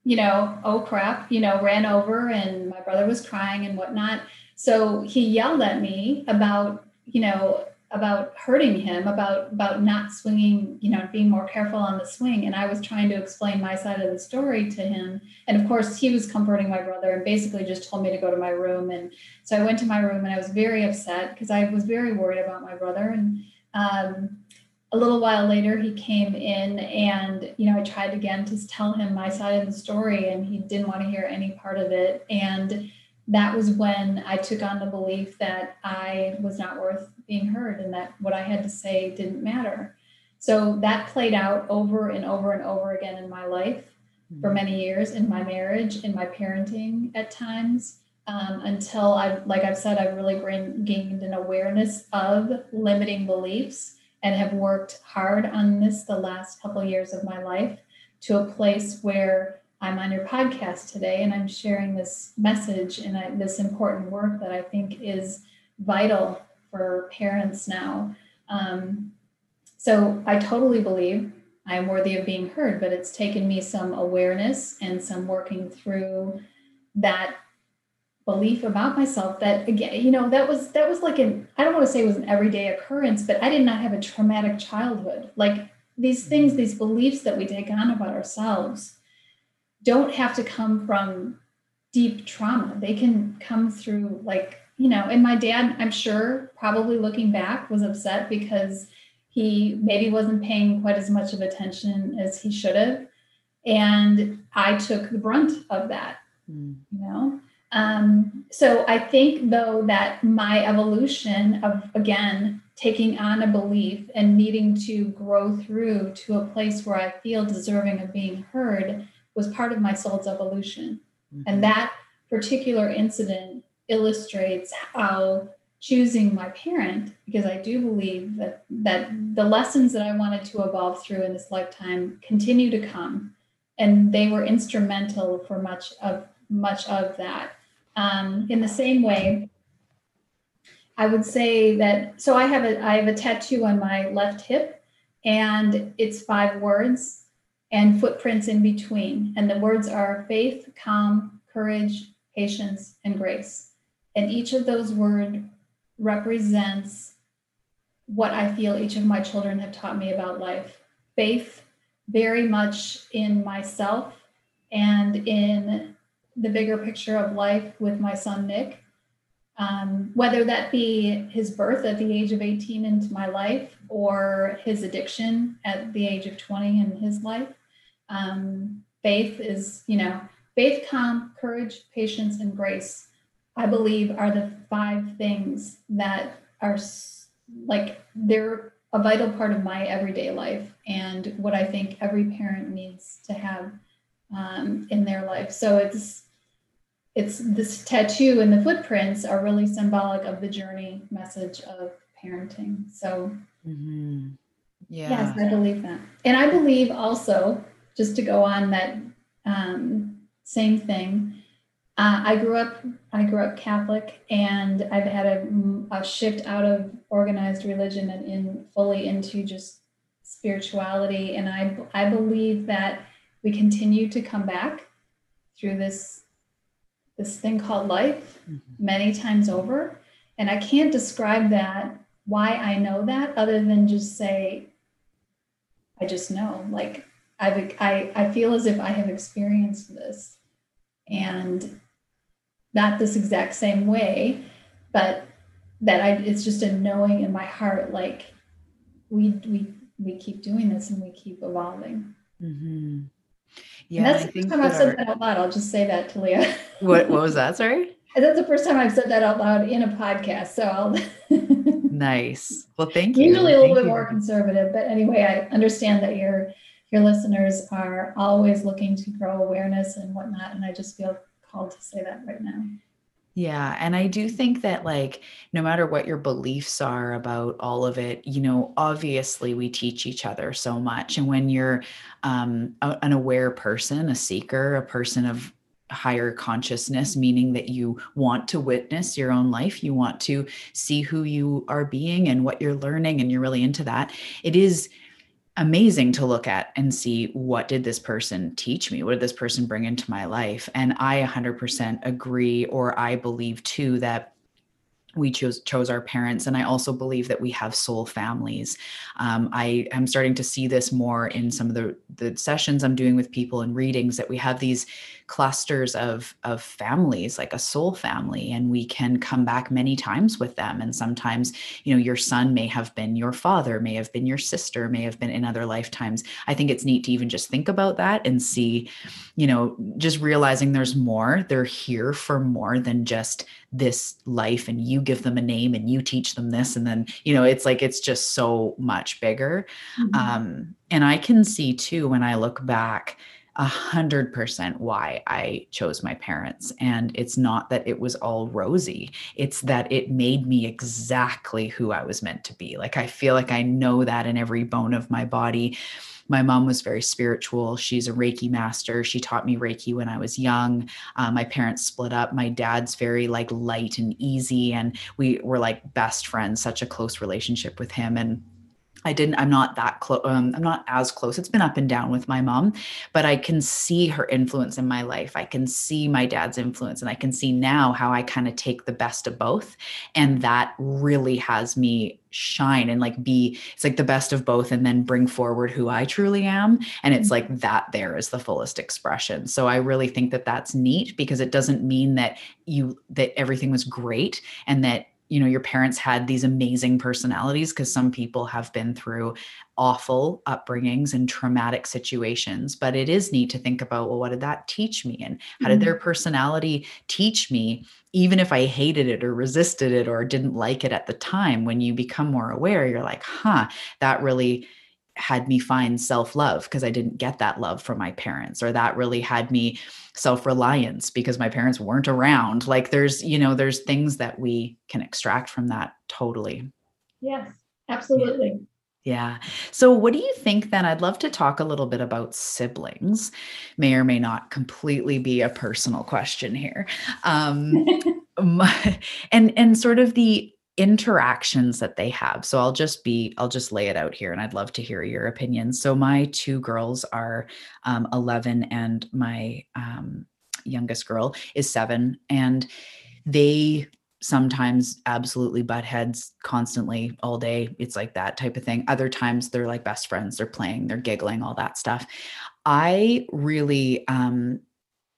B: you know, oh crap, you know, ran over and my brother was crying and whatnot. So he yelled at me about, you know, about hurting him, about about not swinging, you know, being more careful on the swing. And I was trying to explain my side of the story to him. And of course, he was comforting my brother and basically just told me to go to my room. And so I went to my room and I was very upset because I was very worried about my brother. And um, a little while later he came in and you know i tried again to tell him my side of the story and he didn't want to hear any part of it and that was when i took on the belief that i was not worth being heard and that what i had to say didn't matter so that played out over and over and over again in my life for mm-hmm. many years in my marriage in my parenting at times um, until i like i've said i've really gained an awareness of limiting beliefs and have worked hard on this the last couple of years of my life to a place where I'm on your podcast today and I'm sharing this message and I, this important work that I think is vital for parents now. Um, so I totally believe I'm worthy of being heard, but it's taken me some awareness and some working through that belief about myself that again you know that was that was like an i don't want to say it was an everyday occurrence but i did not have a traumatic childhood like these things these beliefs that we take on about ourselves don't have to come from deep trauma they can come through like you know and my dad i'm sure probably looking back was upset because he maybe wasn't paying quite as much of attention as he should have and i took the brunt of that mm. you know um, so I think, though, that my evolution of, again, taking on a belief and needing to grow through to a place where I feel deserving of being heard was part of my soul's evolution. Mm-hmm. And that particular incident illustrates how choosing my parent because i do believe that that the lessons that i wanted to evolve through in this lifetime continue to come and they were instrumental for much of much of that um, in the same way, I would say that so I have a I have a tattoo on my left hip, and it's five words and footprints in between. And the words are faith, calm, courage, patience, and grace. And each of those words represents what I feel each of my children have taught me about life. Faith, very much in myself and in the bigger picture of life with my son Nick. Um, whether that be his birth at the age of 18 into my life or his addiction at the age of 20 in his life. Um, faith is, you know, faith, calm, courage, patience, and grace, I believe are the five things that are like they're a vital part of my everyday life and what I think every parent needs to have um, in their life. So it's it's this tattoo and the footprints are really symbolic of the journey message of parenting. So mm-hmm. yeah. yes, I believe that. And I believe also, just to go on that um, same thing, uh, I grew up I grew up Catholic, and I've had a, a shift out of organized religion and in fully into just spirituality. And I I believe that we continue to come back through this this thing called life mm-hmm. many times over. And I can't describe that, why I know that, other than just say, I just know. Like I've, I, I feel as if I have experienced this. And not this exact same way, but that I it's just a knowing in my heart, like we we we keep doing this and we keep evolving. Mm-hmm. Yeah, and that's the first time I've said that out loud. I'll just say that Talia.
A: what What was that? Sorry.
B: That's the first time I've said that out loud in a podcast. So I'll.
A: nice. Well, thank you.
B: Usually a
A: little
B: thank bit you. more conservative, but anyway, I understand that you're your listeners are always looking to grow awareness and whatnot. And I just feel called to say that right now.
A: Yeah. And I do think that, like, no matter what your beliefs are about all of it, you know, obviously we teach each other so much. And when you're um, an aware person, a seeker, a person of higher consciousness, meaning that you want to witness your own life, you want to see who you are being and what you're learning, and you're really into that, it is amazing to look at and see what did this person teach me? What did this person bring into my life? And i 100% agree or i believe too that we chose chose our parents and i also believe that we have soul families. Um, i am starting to see this more in some of the the sessions i'm doing with people and readings that we have these clusters of of families like a soul family and we can come back many times with them. And sometimes you know your son may have been your father may have been your sister may have been in other lifetimes. I think it's neat to even just think about that and see you know just realizing there's more. They're here for more than just this life and you give them a name and you teach them this and then you know it's like it's just so much bigger. Mm-hmm. um and i can see too when i look back a hundred percent why I chose my parents. And it's not that it was all rosy. It's that it made me exactly who I was meant to be. Like I feel like I know that in every bone of my body my mom was very spiritual. She's a Reiki master. She taught me Reiki when I was young. Uh, my parents split up. My dad's very like light and easy, and we were like best friends. Such a close relationship with him, and I didn't, I'm not that close. Um, I'm not as close. It's been up and down with my mom, but I can see her influence in my life. I can see my dad's influence, and I can see now how I kind of take the best of both. And that really has me shine and like be, it's like the best of both, and then bring forward who I truly am. And it's like mm-hmm. that there is the fullest expression. So I really think that that's neat because it doesn't mean that you, that everything was great and that you know your parents had these amazing personalities because some people have been through awful upbringings and traumatic situations but it is neat to think about well what did that teach me and how did their mm-hmm. personality teach me even if i hated it or resisted it or didn't like it at the time when you become more aware you're like huh that really had me find self love because I didn't get that love from my parents, or that really had me self reliance because my parents weren't around. Like there's, you know, there's things that we can extract from that totally.
B: Yes, absolutely.
A: Yeah. So, what do you think then? I'd love to talk a little bit about siblings. May or may not completely be a personal question here. Um, and and sort of the interactions that they have. So I'll just be, I'll just lay it out here and I'd love to hear your opinions. So my two girls are um, 11 and my um, youngest girl is seven. And they sometimes absolutely butt heads constantly all day. It's like that type of thing. Other times they're like best friends, they're playing, they're giggling, all that stuff. I really um,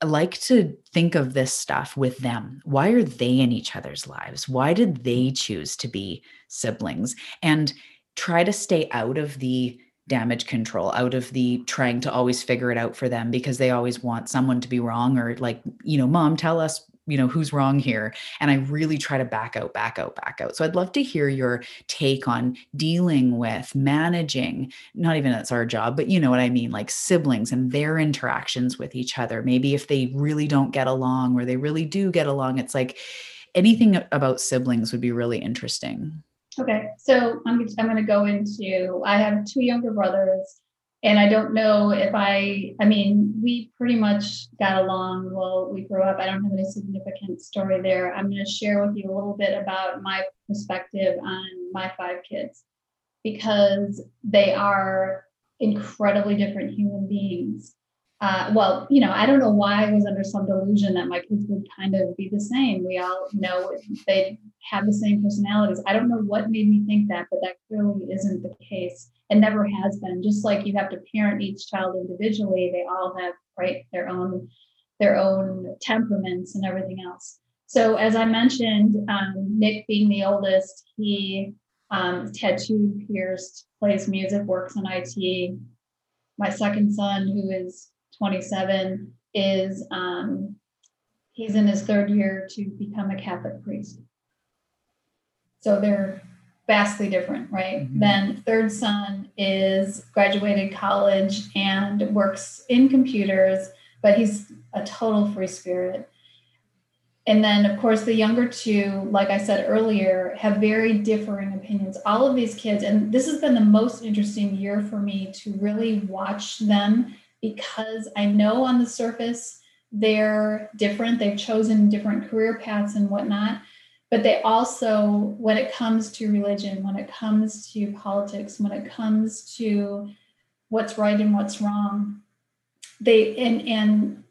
A: like to think of this stuff with them. Why are they in each other's lives? Why did they choose to be siblings? And try to stay out of the damage control, out of the trying to always figure it out for them because they always want someone to be wrong or like, you know, mom, tell us you know who's wrong here and i really try to back out back out back out. So i'd love to hear your take on dealing with managing not even that's our job but you know what i mean like siblings and their interactions with each other. Maybe if they really don't get along or they really do get along it's like anything about siblings would be really interesting.
B: Okay so i'm, I'm going to go into i have two younger brothers and I don't know if I, I mean, we pretty much got along while we grew up. I don't have any significant story there. I'm going to share with you a little bit about my perspective on my five kids because they are incredibly different human beings uh, well, you know, I don't know why I was under some delusion that my kids would kind of be the same. We all know they have the same personalities. I don't know what made me think that, but that clearly isn't the case and never has been. Just like you have to parent each child individually, they all have right their own their own temperaments and everything else. So as I mentioned, um, Nick being the oldest, he um, tattooed, pierced, plays music, works in IT. My second son, who is 27 is um, he's in his third year to become a Catholic priest. So they're vastly different, right? Mm-hmm. Then third son is graduated college and works in computers, but he's a total free spirit. And then, of course, the younger two, like I said earlier, have very differing opinions. All of these kids, and this has been the most interesting year for me to really watch them because I know on the surface they're different. They've chosen different career paths and whatnot but they also when it comes to religion when it comes to politics when it comes to what's right and what's wrong they and and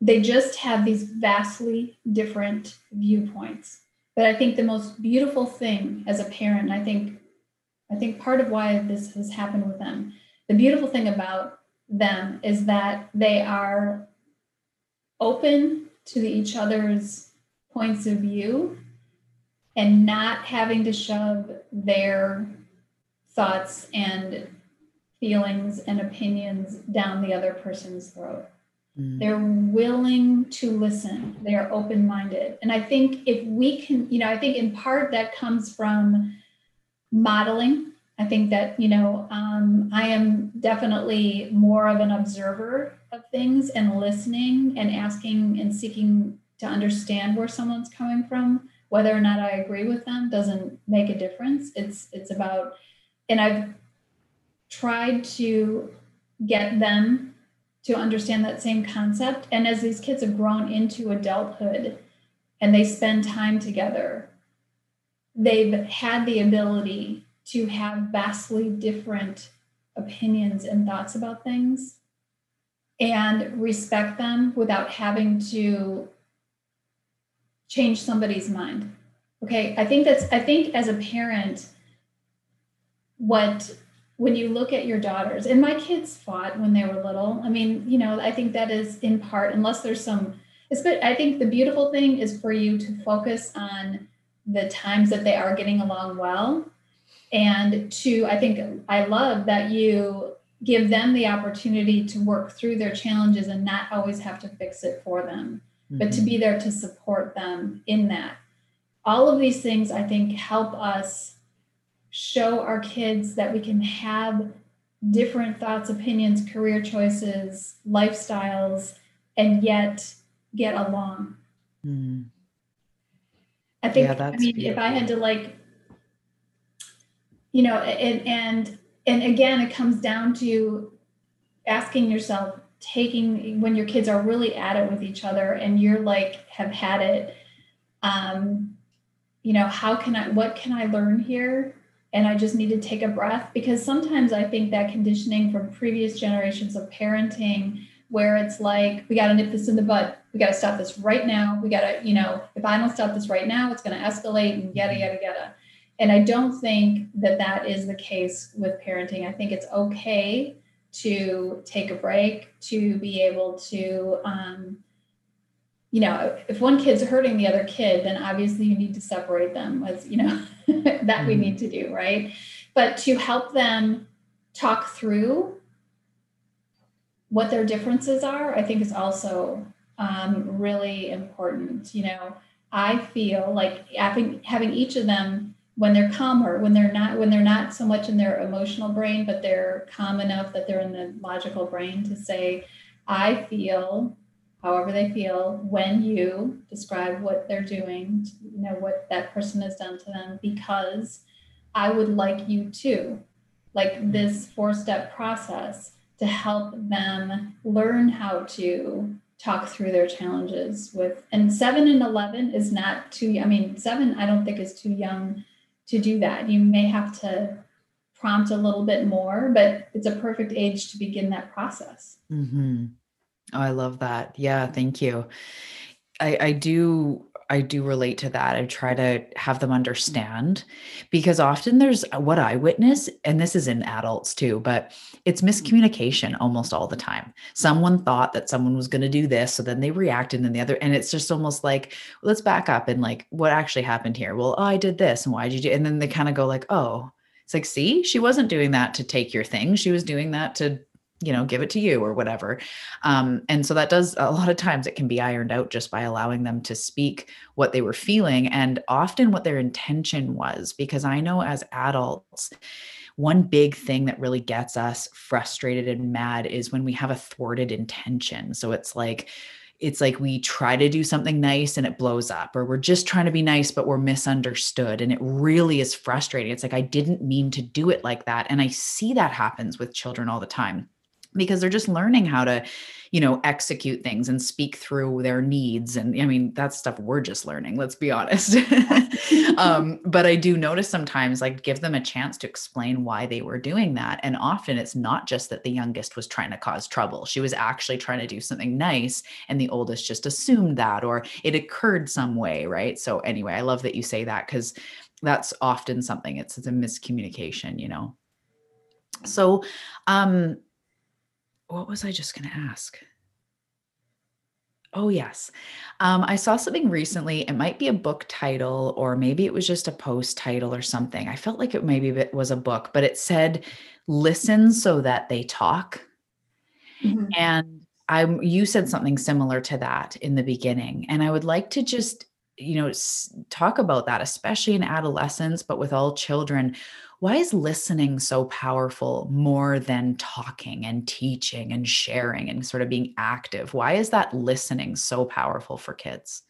B: they just have these vastly different viewpoints. But i think the most beautiful thing as a parent i think i think part of why this has happened with them the beautiful thing about them is that they are open to each other's points of view and not having to shove their thoughts and feelings and opinions down the other person's throat. Mm. They're willing to listen. They are open minded. And I think if we can, you know, I think in part that comes from modeling. I think that, you know, um, I am definitely more of an observer of things and listening and asking and seeking to understand where someone's coming from whether or not I agree with them doesn't make a difference. It's it's about and I've tried to get them to understand that same concept. And as these kids have grown into adulthood and they spend time together, they've had the ability to have vastly different opinions and thoughts about things and respect them without having to change somebody's mind. Okay, I think that's I think as a parent, what when you look at your daughters, and my kids fought when they were little. I mean, you know, I think that is in part, unless there's some it's good. I think the beautiful thing is for you to focus on the times that they are getting along well. And to, I think I love that you give them the opportunity to work through their challenges and not always have to fix it for them but to mm-hmm. be there to support them in that. All of these things, I think, help us show our kids that we can have different thoughts, opinions, career choices, lifestyles, and yet get along. Mm. I think, yeah, I mean, beautiful. if I had to like, you know, and, and, and again, it comes down to asking yourself, taking when your kids are really at it with each other and you're like have had it um you know how can i what can i learn here? And i just need to take a breath because sometimes i think that conditioning from previous generations of parenting where it's like we got to nip this in the bud we got to stop this right now we got to you know if i don't stop this right now it's going to escalate and yada yada yada. And i don't think that that is the case with parenting. I think it's okay to take a break, to be able to, um, you know, if one kid's hurting the other kid, then obviously you need to separate them, as you know, that mm-hmm. we need to do, right? But to help them talk through what their differences are, I think is also um, really important. You know, I feel like having having each of them when they're calmer when they're not when they're not so much in their emotional brain but they're calm enough that they're in the logical brain to say i feel however they feel when you describe what they're doing you know what that person has done to them because i would like you to like this four step process to help them learn how to talk through their challenges with and 7 and 11 is not too i mean 7 i don't think is too young to do that. You may have to prompt a little bit more, but it's a perfect age to begin that process.
A: Mm-hmm. Oh, I love that. Yeah, thank you. I, I do I do relate to that. I try to have them understand because often there's what I witness, and this is in adults too, but it's miscommunication almost all the time. Someone thought that someone was going to do this, so then they reacted, and then the other, and it's just almost like, let's back up and like, what actually happened here? Well, oh, I did this, and why did you do? And then they kind of go like, oh, it's like, see, she wasn't doing that to take your thing. She was doing that to you know give it to you or whatever um, and so that does a lot of times it can be ironed out just by allowing them to speak what they were feeling and often what their intention was because i know as adults one big thing that really gets us frustrated and mad is when we have a thwarted intention. So it's like it's like we try to do something nice and it blows up or we're just trying to be nice but we're misunderstood. And it really is frustrating. It's like i didn't mean to do it like that. And i see that happens with children all the time because they're just learning how to you know execute things and speak through their needs. And i mean that's stuff we're just learning let's be honest. Um, but i do notice sometimes like give them a chance to explain why they were doing that. And often it's not just that the youngest was trying to cause trouble. She was actually trying to do something nice and the oldest just assumed that or it occurred some way right? So anyway i love that you say that because that's often something it's, it's a miscommunication you know? So um what was I just going to ask? Oh, yes. Um, I saw something recently. It might be a book title, or maybe it was just a post title or something. I felt like it maybe it was a book, but it said, listen so that they talk. Mm-hmm. And I'm you said something similar to that in the beginning. And I would like to just, you know, talk about that, especially in adolescence, but with all children why is listening so powerful more than talking and teaching and sharing and sort of being active? Why is that listening so powerful for kids?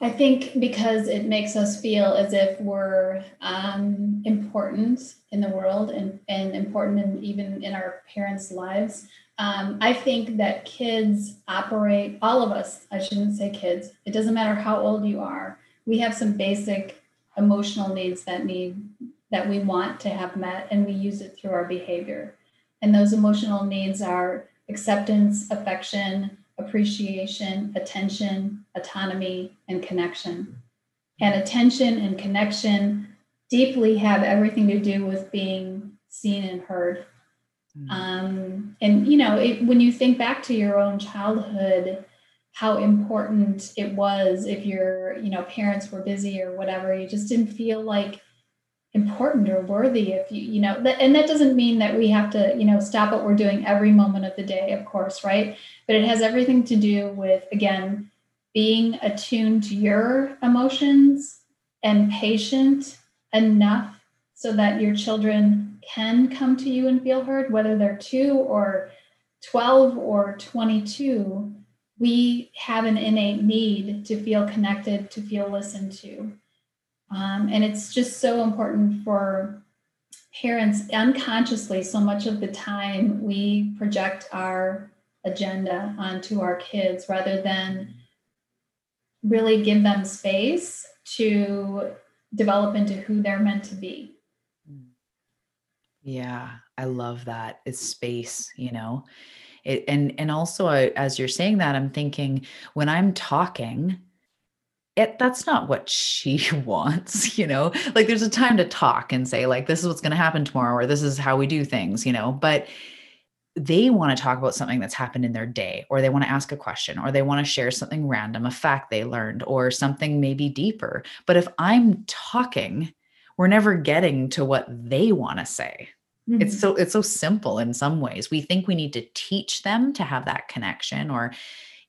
B: I think because it makes us feel as if we're um, important in the world and, and important in, even in our parents' lives. Um, I think that kids operate, all of us, I shouldn't say kids, it doesn't matter how old you are, we have some basic emotional needs that need that we want to have met and we use it through our behavior. And those emotional needs are acceptance affection appreciation attention autonomy and connection. And attention and connection deeply have everything to do with being seen and heard. Mm-hmm. um, and you know it, when you think back to your own childhood how important it was if your you know parents were busy or whatever. You just didn't feel like important or worthy if you you know and that doesn't mean that we have to you know stop what we're doing every moment of the day of course right? But it has everything to do with again being attuned to your emotions and patient enough so that your children can come to you and feel heard whether they're 2 or 12 or 22 we have an innate need to feel connected, to feel listened to. Um, and it's just so important for parents unconsciously, so much of the time we project our agenda onto our kids rather than really give them space to develop into who they're meant to be.
A: Yeah, I love that. It's space, you know it, and and also I, as you're saying that i'm thinking when i'm talking it that's not what she wants you know? Like there's a time to talk and say like this is what's going to happen tomorrow or this is how we do things you know? But they want to talk about something that's happened in their day or they want to ask a question or they want to share something random a fact they learned or something maybe deeper. But if i'm talking we're never getting to what they want to say Mm-hmm. It's so it's so simple in some ways. We think we need to teach them to have that connection or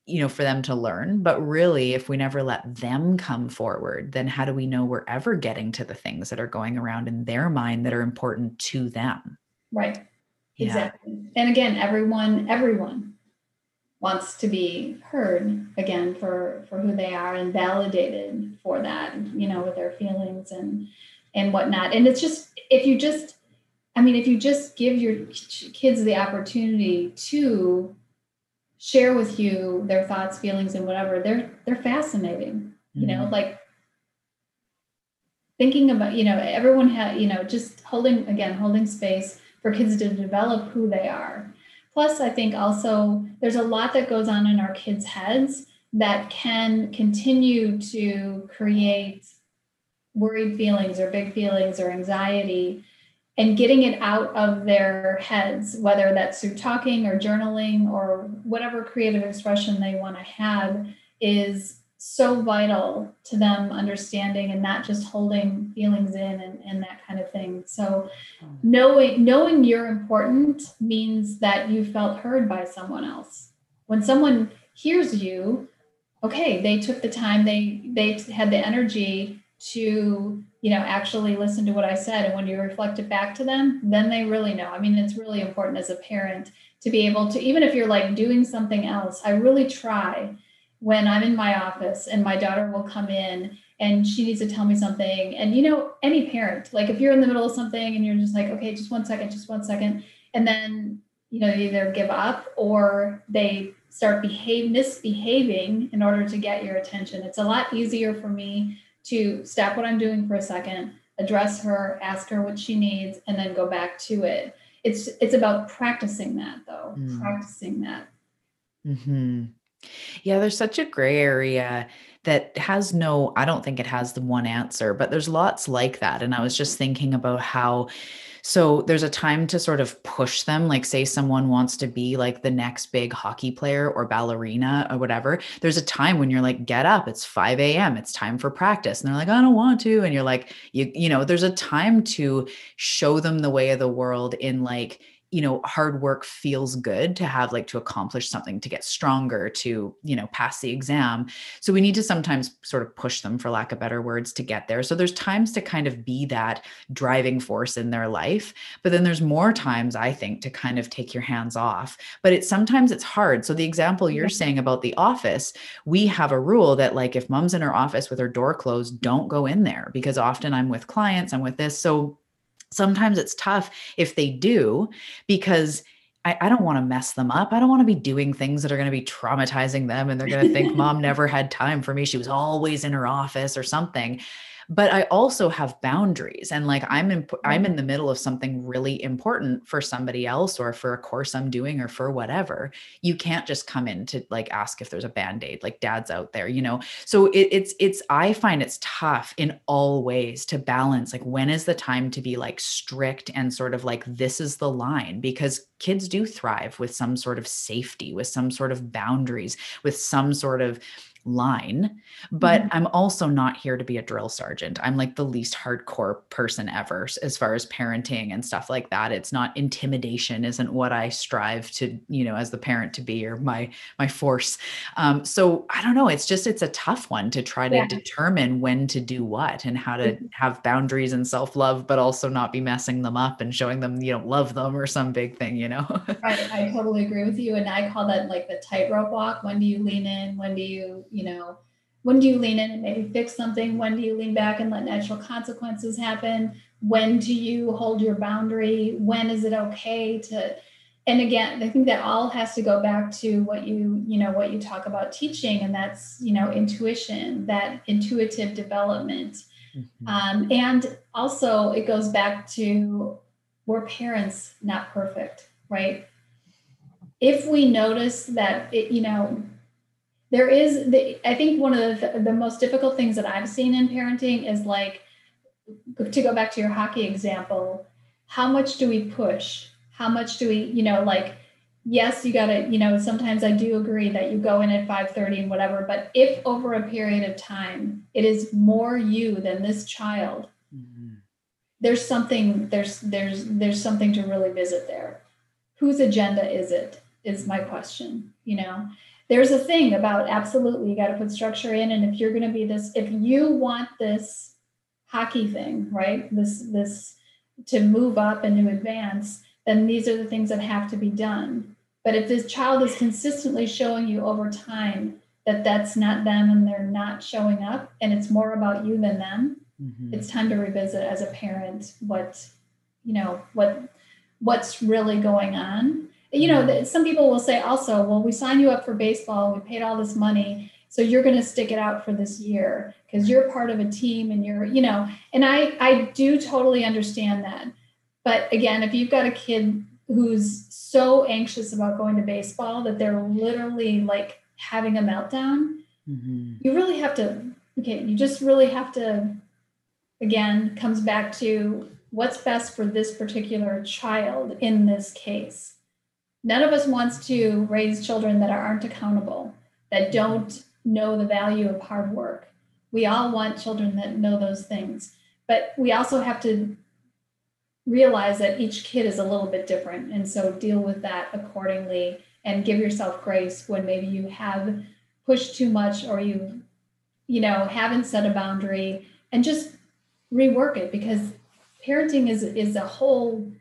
A: you know for them to learn, but really if we never let them come forward, then how do we know we're ever getting to the things that are going around in their mind that are important to them?
B: Right. Yeah. Exactly. And again, everyone everyone wants to be heard again for for who they are and validated for that, you know, with their feelings and and whatnot. And it's just if you just I mean, if you just give your kids the opportunity to share with you their thoughts, feelings, and whatever, they're they're fascinating. Mm-hmm. You know, mm-hmm. like thinking about, you know, everyone had, you know, just holding again, holding space for kids to develop who they are. Plus, I think also there's a lot that goes on in our kids' heads that can continue to create worried feelings or big feelings or anxiety and getting it out of their heads, whether that's through talking or journaling or whatever creative expression they want to have, is so vital to them understanding and not just holding feelings in and, and that kind of thing. So knowing knowing you're important means that you felt heard by someone else. When someone hears you, okay, they took the time, they they had the energy to you know actually listen to what I said. And when you reflect it back to them, then they really know. I mean, it's really important as a parent to be able to, even if you're like doing something else, I really try when I'm in my office and my daughter will come in and she needs to tell me something. And you know, any parent, like if you're in the middle of something and you're just like, okay, just one second, just one second. And then, you know, they either give up or they start behave misbehaving in order to get your attention. It's a lot easier for me to stop what I'm doing for a second, address her, ask her what she needs, and then go back to it. It's it's about practicing that though, mm. practicing that.
A: Mm-hmm. Yeah, there's such a gray area that has no, I don't think it has the one answer, but there's lots like that. And I was just thinking about how, so there's a time to sort of push them, like, say, someone wants to be like the next big hockey player or ballerina or whatever. There's a time when you're like, get up, it's 5 a.m., it's time for practice. And they're like, I don't want to. And you're like, you, you know, there's a time to show them the way of the world in like, you know hard work feels good to have like to accomplish something to get stronger to you know pass the exam. So we need to sometimes sort of push them for lack of better words to get there. So there's times to kind of be that driving force in their life but then there's more times i think to kind of take your hands off. But it's sometimes it's hard. So the example you're saying about the office we have a rule that like if mom's in her office with her door closed don't go in there because often i'm with clients i'm with this. So sometimes it's tough if they do because I, I don't want to mess them up. I don't want to be doing things that are going to be traumatizing them and they're going to think mom never had time for me. She was always in her office or something but i also have boundaries and like i'm in i'm in the middle of something really important for somebody else or for a course i'm doing or for whatever. You can't just come in to like ask if there's a band-aid like dad's out there you know? So it, it's it's i find it's tough in all ways to balance like when is the time to be like strict and sort of like this is the line? Because kids do thrive with some sort of safety with some sort of boundaries with some sort of line but mm-hmm. i'm also not here to be a drill sergeant. I'm like the least hardcore person ever as far as parenting and stuff like that. It's not intimidation isn't what i strive to you know as the parent to be or my my force. Um, so i don't know. It's just it's a tough one to try to yeah. determine when to do what and how to mm-hmm. have boundaries and self-love but also not be messing them up and showing them you don't love them or some big thing you know?
B: I, I totally agree with you and i call that like the tightrope walk. When do you lean in? When do you you know, when do you lean in and maybe fix something? When do you lean back and let natural consequences happen? When do you hold your boundary? When is it okay to? And again, I think that all has to go back to what you, you know, what you talk about teaching, and that's, you know, intuition, that intuitive development. Mm-hmm. Um, and also, it goes back to we're parents, not perfect, right? If we notice that, it, you know, there is the, i think one of the, the most difficult things that i've seen in parenting is like to go back to your hockey example how much do we push? How much do we you know like yes you got to you know sometimes i do agree that you go in at 5.30 and whatever but if over a period of time it is more you than this child mm-hmm. there's something there's there's there's something to really visit there. Whose agenda is it is my question you know there's a thing about absolutely you got to put structure in and if you're going to be this if you want this hockey thing right this this to move up and to advance then these are the things that have to be done but if this child is consistently showing you over time that that's not them and they're not showing up and it's more about you than them mm-hmm. it's time to revisit as a parent what you know what what's really going on you know, some people will say also, well, we signed you up for baseball, we paid all this money, so you're going to stick it out for this year because you're part of a team and you're, you know, and I I do totally understand that. But again, if you've got a kid who's so anxious about going to baseball that they're literally like having a meltdown, mm-hmm. you really have to okay, you just really have to again comes back to what's best for this particular child in this case none of us wants to raise children that aren't accountable that don't know the value of hard work. We all want children that know those things, but we also have to realize that each kid is a little bit different. And so deal with that accordingly and give yourself grace when maybe you have pushed too much or you, you know, haven't set a boundary and just rework it because parenting is is a whole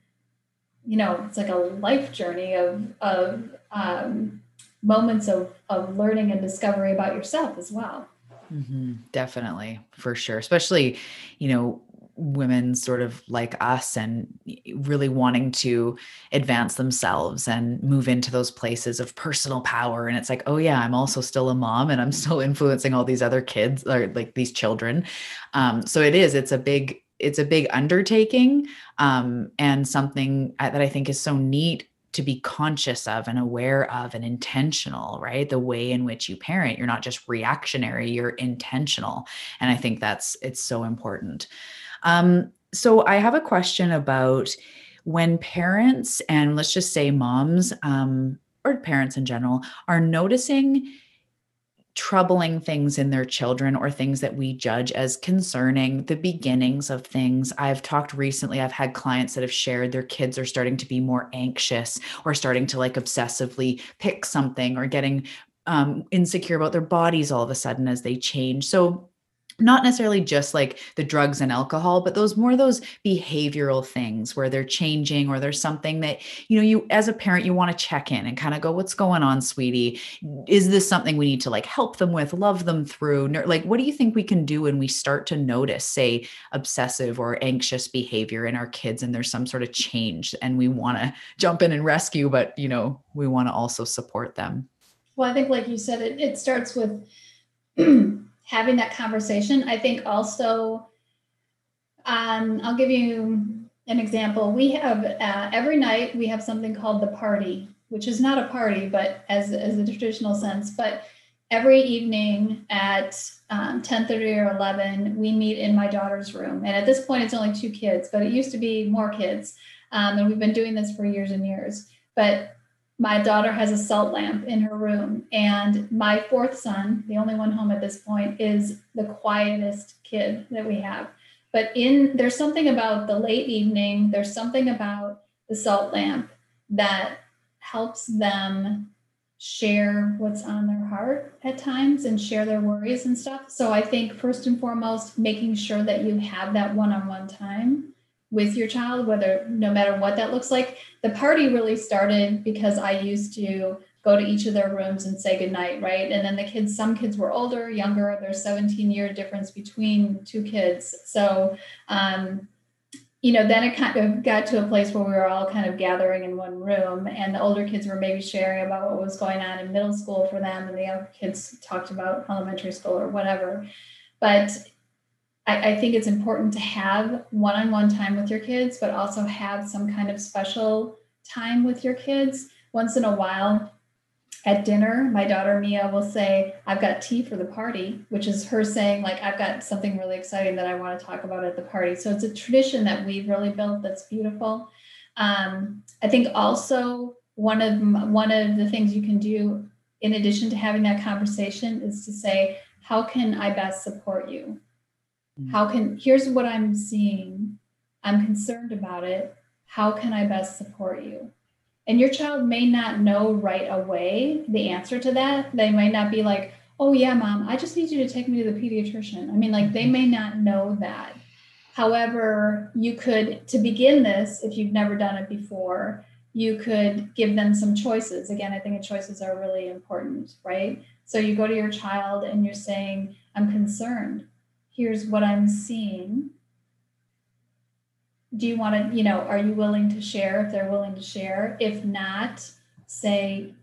B: you know it's like a life journey of of um, moments of of learning and discovery about yourself as well.
A: Mm-hmm, definitely for sure. Especially you know women sort of like us and really wanting to advance themselves and move into those places of personal power. And it's like oh yeah i'm also still a mom and i'm still influencing all these other kids or like these children. Um, so it is it's a big it's a big undertaking um, and something that I think is so neat to be conscious of and aware of and intentional, right? The way in which you parent, you're not just reactionary, you're intentional. And I think that's it's so important. Um, so I have a question about when parents and let's just say moms um, or parents in general are noticing troubling things in their children or things that we judge as concerning, the beginnings of things. I've talked recently, I've had clients that have shared their kids are starting to be more anxious or starting to like obsessively pick something or getting um, insecure about their bodies all of a sudden as they change. So not necessarily just like the drugs and alcohol but those more those behavioral things where they're changing or there's something that you know you as a parent you want to check in and kind of go what's going on sweetie? Is this something we need to like help them with love them through? Like what do you think we can do when we start to notice say obsessive or anxious behavior in our kids and there's some sort of change and we want to jump in and rescue but you know we want to also support them?
B: Well i think like you said it, it starts with having that conversation. I think also, um, I'll give you an example. We have uh, every night we have something called the party, which is not a party, but as as a traditional sense. But every evening at um, 10 30 or 11 we meet in my daughter's room and at this point it's only two kids but it used to be more kids um, and we've been doing this for years and years but my daughter has a salt lamp in her room and my fourth son the only one home at this point is the quietest kid that we have. But in there's something about the late evening there's something about the salt lamp that helps them share what's on their heart at times and share their worries and stuff. So i think first and foremost making sure that you have that one-on-one time with your child, whether no matter what that looks like. The party really started because I used to go to each of their rooms and say goodnight, right? And then the kids, some kids were older, younger. There's 17 year difference between two kids. So, um, you know, then it kind of got to a place where we were all kind of gathering in one room, and the older kids were maybe sharing about what was going on in middle school for them, and the younger kids talked about elementary school or whatever. But I, I think it's important to have one-on-one time with your kids, but also have some kind of special time with your kids. Once in a while at dinner my daughter mia will say i've got tea for the party which is her saying like i've got something really exciting that i want to talk about at the party. So it's a tradition that we've really built that's beautiful. Um, i think also one of one of the things you can do in addition to having that conversation is to say how can i best support you. How can, here's what I'm seeing. I'm concerned about it. How can I best support you? And your child may not know right away the answer to that. They might not be like, oh, yeah, mom, I just need you to take me to the pediatrician. I mean, like, they may not know that. However, you could, to begin this, if you've never done it before, you could give them some choices. Again, I think choices are really important, right? So you go to your child and you're saying, I'm concerned here's what I'm seeing. Do you want to, you know, are you willing to share if they're willing to share? If not, say,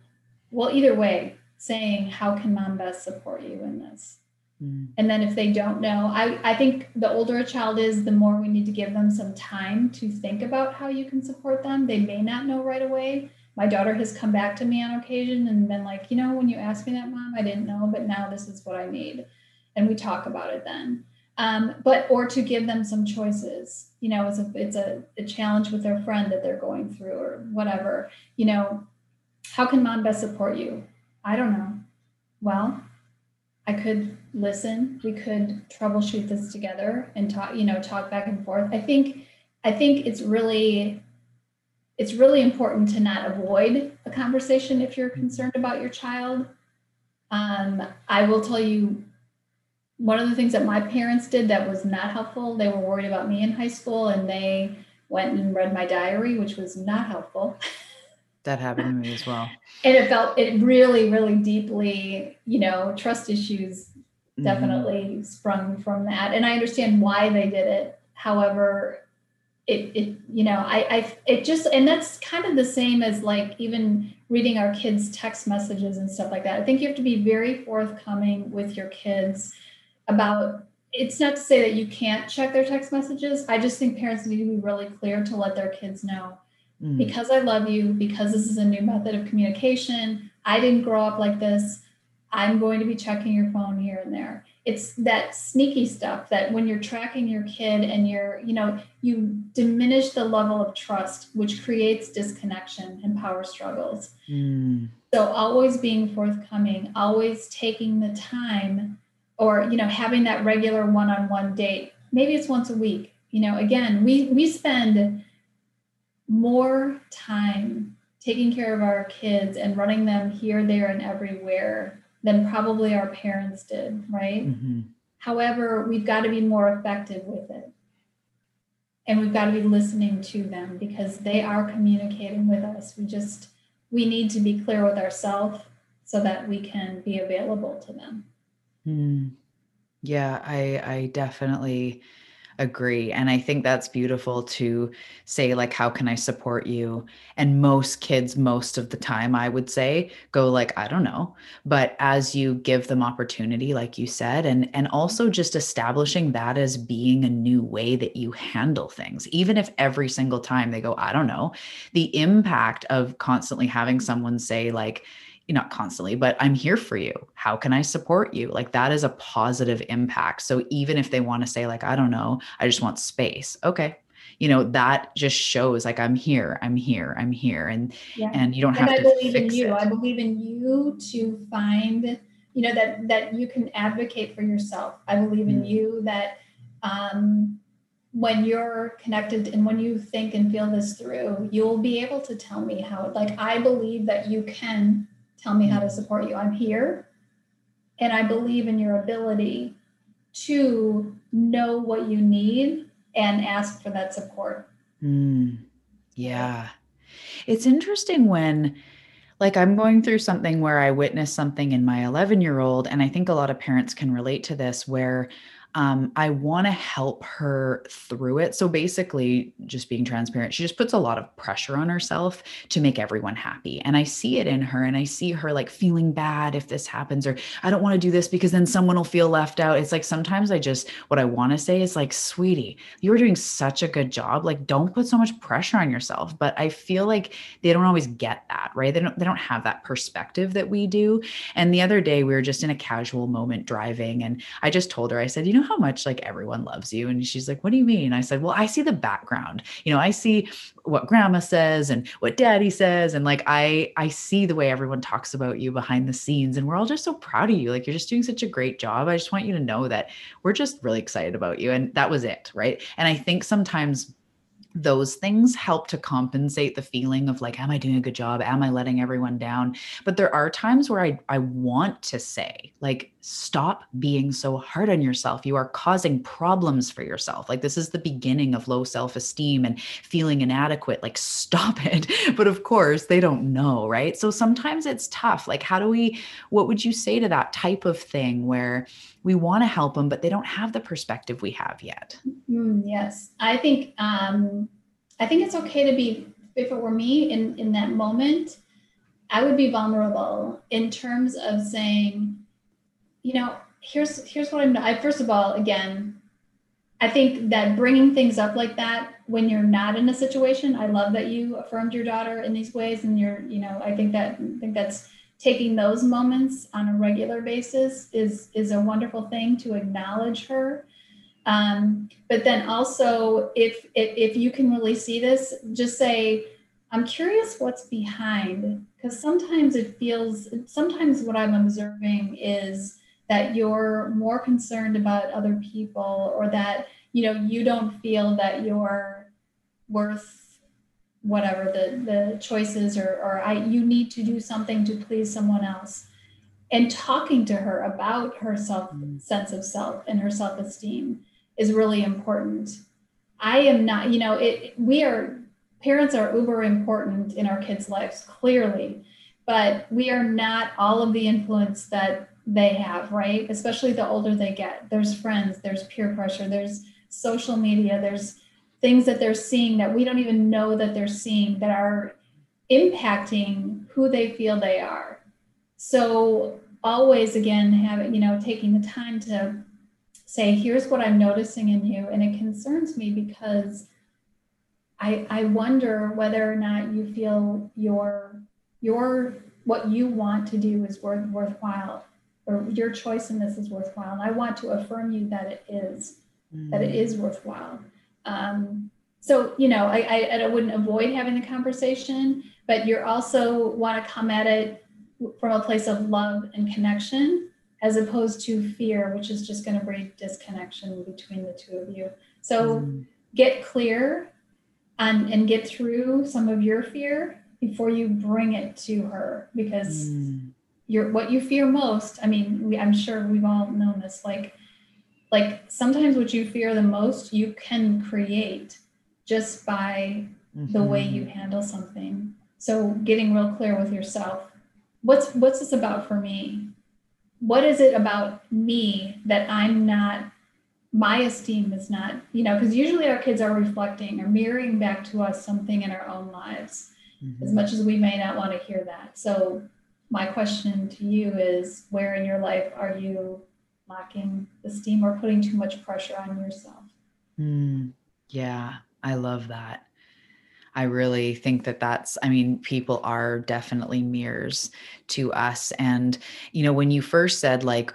B: well, either way, saying, how can mom best support you in this? Mm. And then if they don't know, I, I think the older a child is, the more we need to give them some time to think about how you can support them. They may not know right away. My daughter has come back to me on occasion and been like, you know, when you asked me that, mom, I didn't know, but now this is what I need and we talk about it then um, but or to give them some choices you know it's a it's a, a challenge with their friend that they're going through or whatever you know how can mom best support you i don't know well I could listen. We could troubleshoot this together and talk, you know, talk back and forth. I think I think it's really it's really important to not avoid a conversation if you're concerned about your child. Um, I will tell you one of the things that my parents did that was not helpful. They were worried about me in high school and they went and read my diary, which was not helpful.
A: That happened to me as well.
B: and it felt it really, really deeply, you know, trust issues mm-hmm. definitely mm-hmm. sprung from that. And I understand why they did it. However, it, it you know I, I it just and that's kind of the same as like even reading our kids text messages and stuff like that i think you have to be very forthcoming with your kids about it's not to say that you can't check their text messages i just think parents need to be really clear to let their kids know mm. because i love you because this is a new method of communication i didn't grow up like this i'm going to be checking your phone here and there it's that sneaky stuff that when you're tracking your kid and you're you know you diminish the level of trust which creates disconnection and power struggles mm. so always being forthcoming always taking the time or you know having that regular one-on-one date maybe it's once a week you know again we we spend more time taking care of our kids and running them here there and everywhere than probably our parents did, right? Mm-hmm. However, we've got to be more effective with it. And we've got to be listening to them because they are communicating with us. We just we need to be clear with ourselves so that we can be available to them.
A: Mm. Yeah, I I definitely agree and i think that's beautiful to say like how can i support you and most kids most of the time i would say go like i don't know but as you give them opportunity like you said and and also just establishing that as being a new way that you handle things even if every single time they go i don't know the impact of constantly having someone say like not constantly, but I'm here for you. How can I support you? Like that is a positive impact. So even if they want to say, like, I don't know, I just want space. Okay. You know, that just shows like I'm here, I'm here, I'm here. And yeah. and you don't have and
B: I believe in you. It. I believe in you to find, you know, that that you can advocate for yourself. I believe in mm. you that um when you're connected and when you think and feel this through, you'll be able to tell me how, like, I believe that you can Tell me how to support you. I'm here. And I believe in your ability to know what you need and ask for that support.
A: Mm, yeah. It's interesting when, like, I'm going through something where I witnessed something in my 11 year old, and I think a lot of parents can relate to this where um, I want to help her through it. So basically, just being transparent, she just puts a lot of pressure on herself to make everyone happy. And I see it in her, and I see her like feeling bad if this happens, or I don't want to do this because then someone will feel left out. It's like sometimes I just, what I want to say is like, sweetie, you're doing such a good job. Like, don't put so much pressure on yourself. But I feel like they don't always get that, right? They don't, they don't have that perspective that we do. And the other day, we were just in a casual moment driving, and I just told her, I said, you know, how much like everyone loves you? And she's like, What do you mean? I said, Well, I see the background. You know, I see what grandma says and what daddy says. And like I I see the way everyone talks about you behind the scenes. And we're all just so proud of you. Like you're just doing such a great job. I just want you to know that we're just really excited about you. And that was it. Right. And I think sometimes those things help to compensate the feeling of like am i doing a good job am i letting everyone down but there are times where i i want to say like stop being so hard on yourself. You are causing problems for yourself. Like this is the beginning of low self-esteem and feeling inadequate. Like stop it. But of course they don't know right? So sometimes it's tough. Like how do we what would you say to that type of thing where we want to help them, but they don't have the perspective we have yet.
B: Mm, yes, I think um, I think it's okay to be. If it were me in in that moment, I would be vulnerable in terms of saying, you know, here's here's what I'm. I first of all, again, I think that bringing things up like that when you're not in a situation. I love that you affirmed your daughter in these ways, and you're, you know, I think that I think that's taking those moments on a regular basis is is a wonderful thing to acknowledge her um, but then also if, if if you can really see this just say i'm curious what's behind because sometimes it feels sometimes what i'm observing is that you're more concerned about other people or that you know you don't feel that you're worth whatever the the choices or or I you need to do something to please someone else and talking to her about her self mm. sense of self and her self-esteem is really important i am not you know it we are parents are uber important in our kids lives clearly but we are not all of the influence that they have right? Especially the older they get. There's friends there's peer pressure there's social media there's things that they're seeing that we don't even know that they're seeing that are impacting who they feel they are. So always again having you know taking the time to say here's what i'm noticing in you and it concerns me because i i wonder whether or not you feel your your what you want to do is worth worthwhile or your choice in this is worthwhile and i want to affirm you that it is mm. that it is worthwhile um, so you know I, I i wouldn't avoid having the conversation but you're also want to come at it from a place of love and connection as opposed to fear, which is just going to breed disconnection between the two of you. So mm. get clear and, and get through some of your fear before you bring it to her because mm. You're what you fear most. I mean, we, I'm sure we've all known this. Like, like sometimes what you fear the most, you can create just by mm-hmm. the way you mm-hmm. handle something. So getting real clear with yourself what's what's this about for me what is it about me that i'm not my esteem is not you know because usually our kids are reflecting or mirroring back to us something in our own lives mm-hmm. as much as we may not want to hear that so my question to you is where in your life are you lacking esteem or putting too much pressure on yourself
A: mm, yeah i love that I really think that that's, I mean, people are definitely mirrors to us. And, you know, when you first said, like,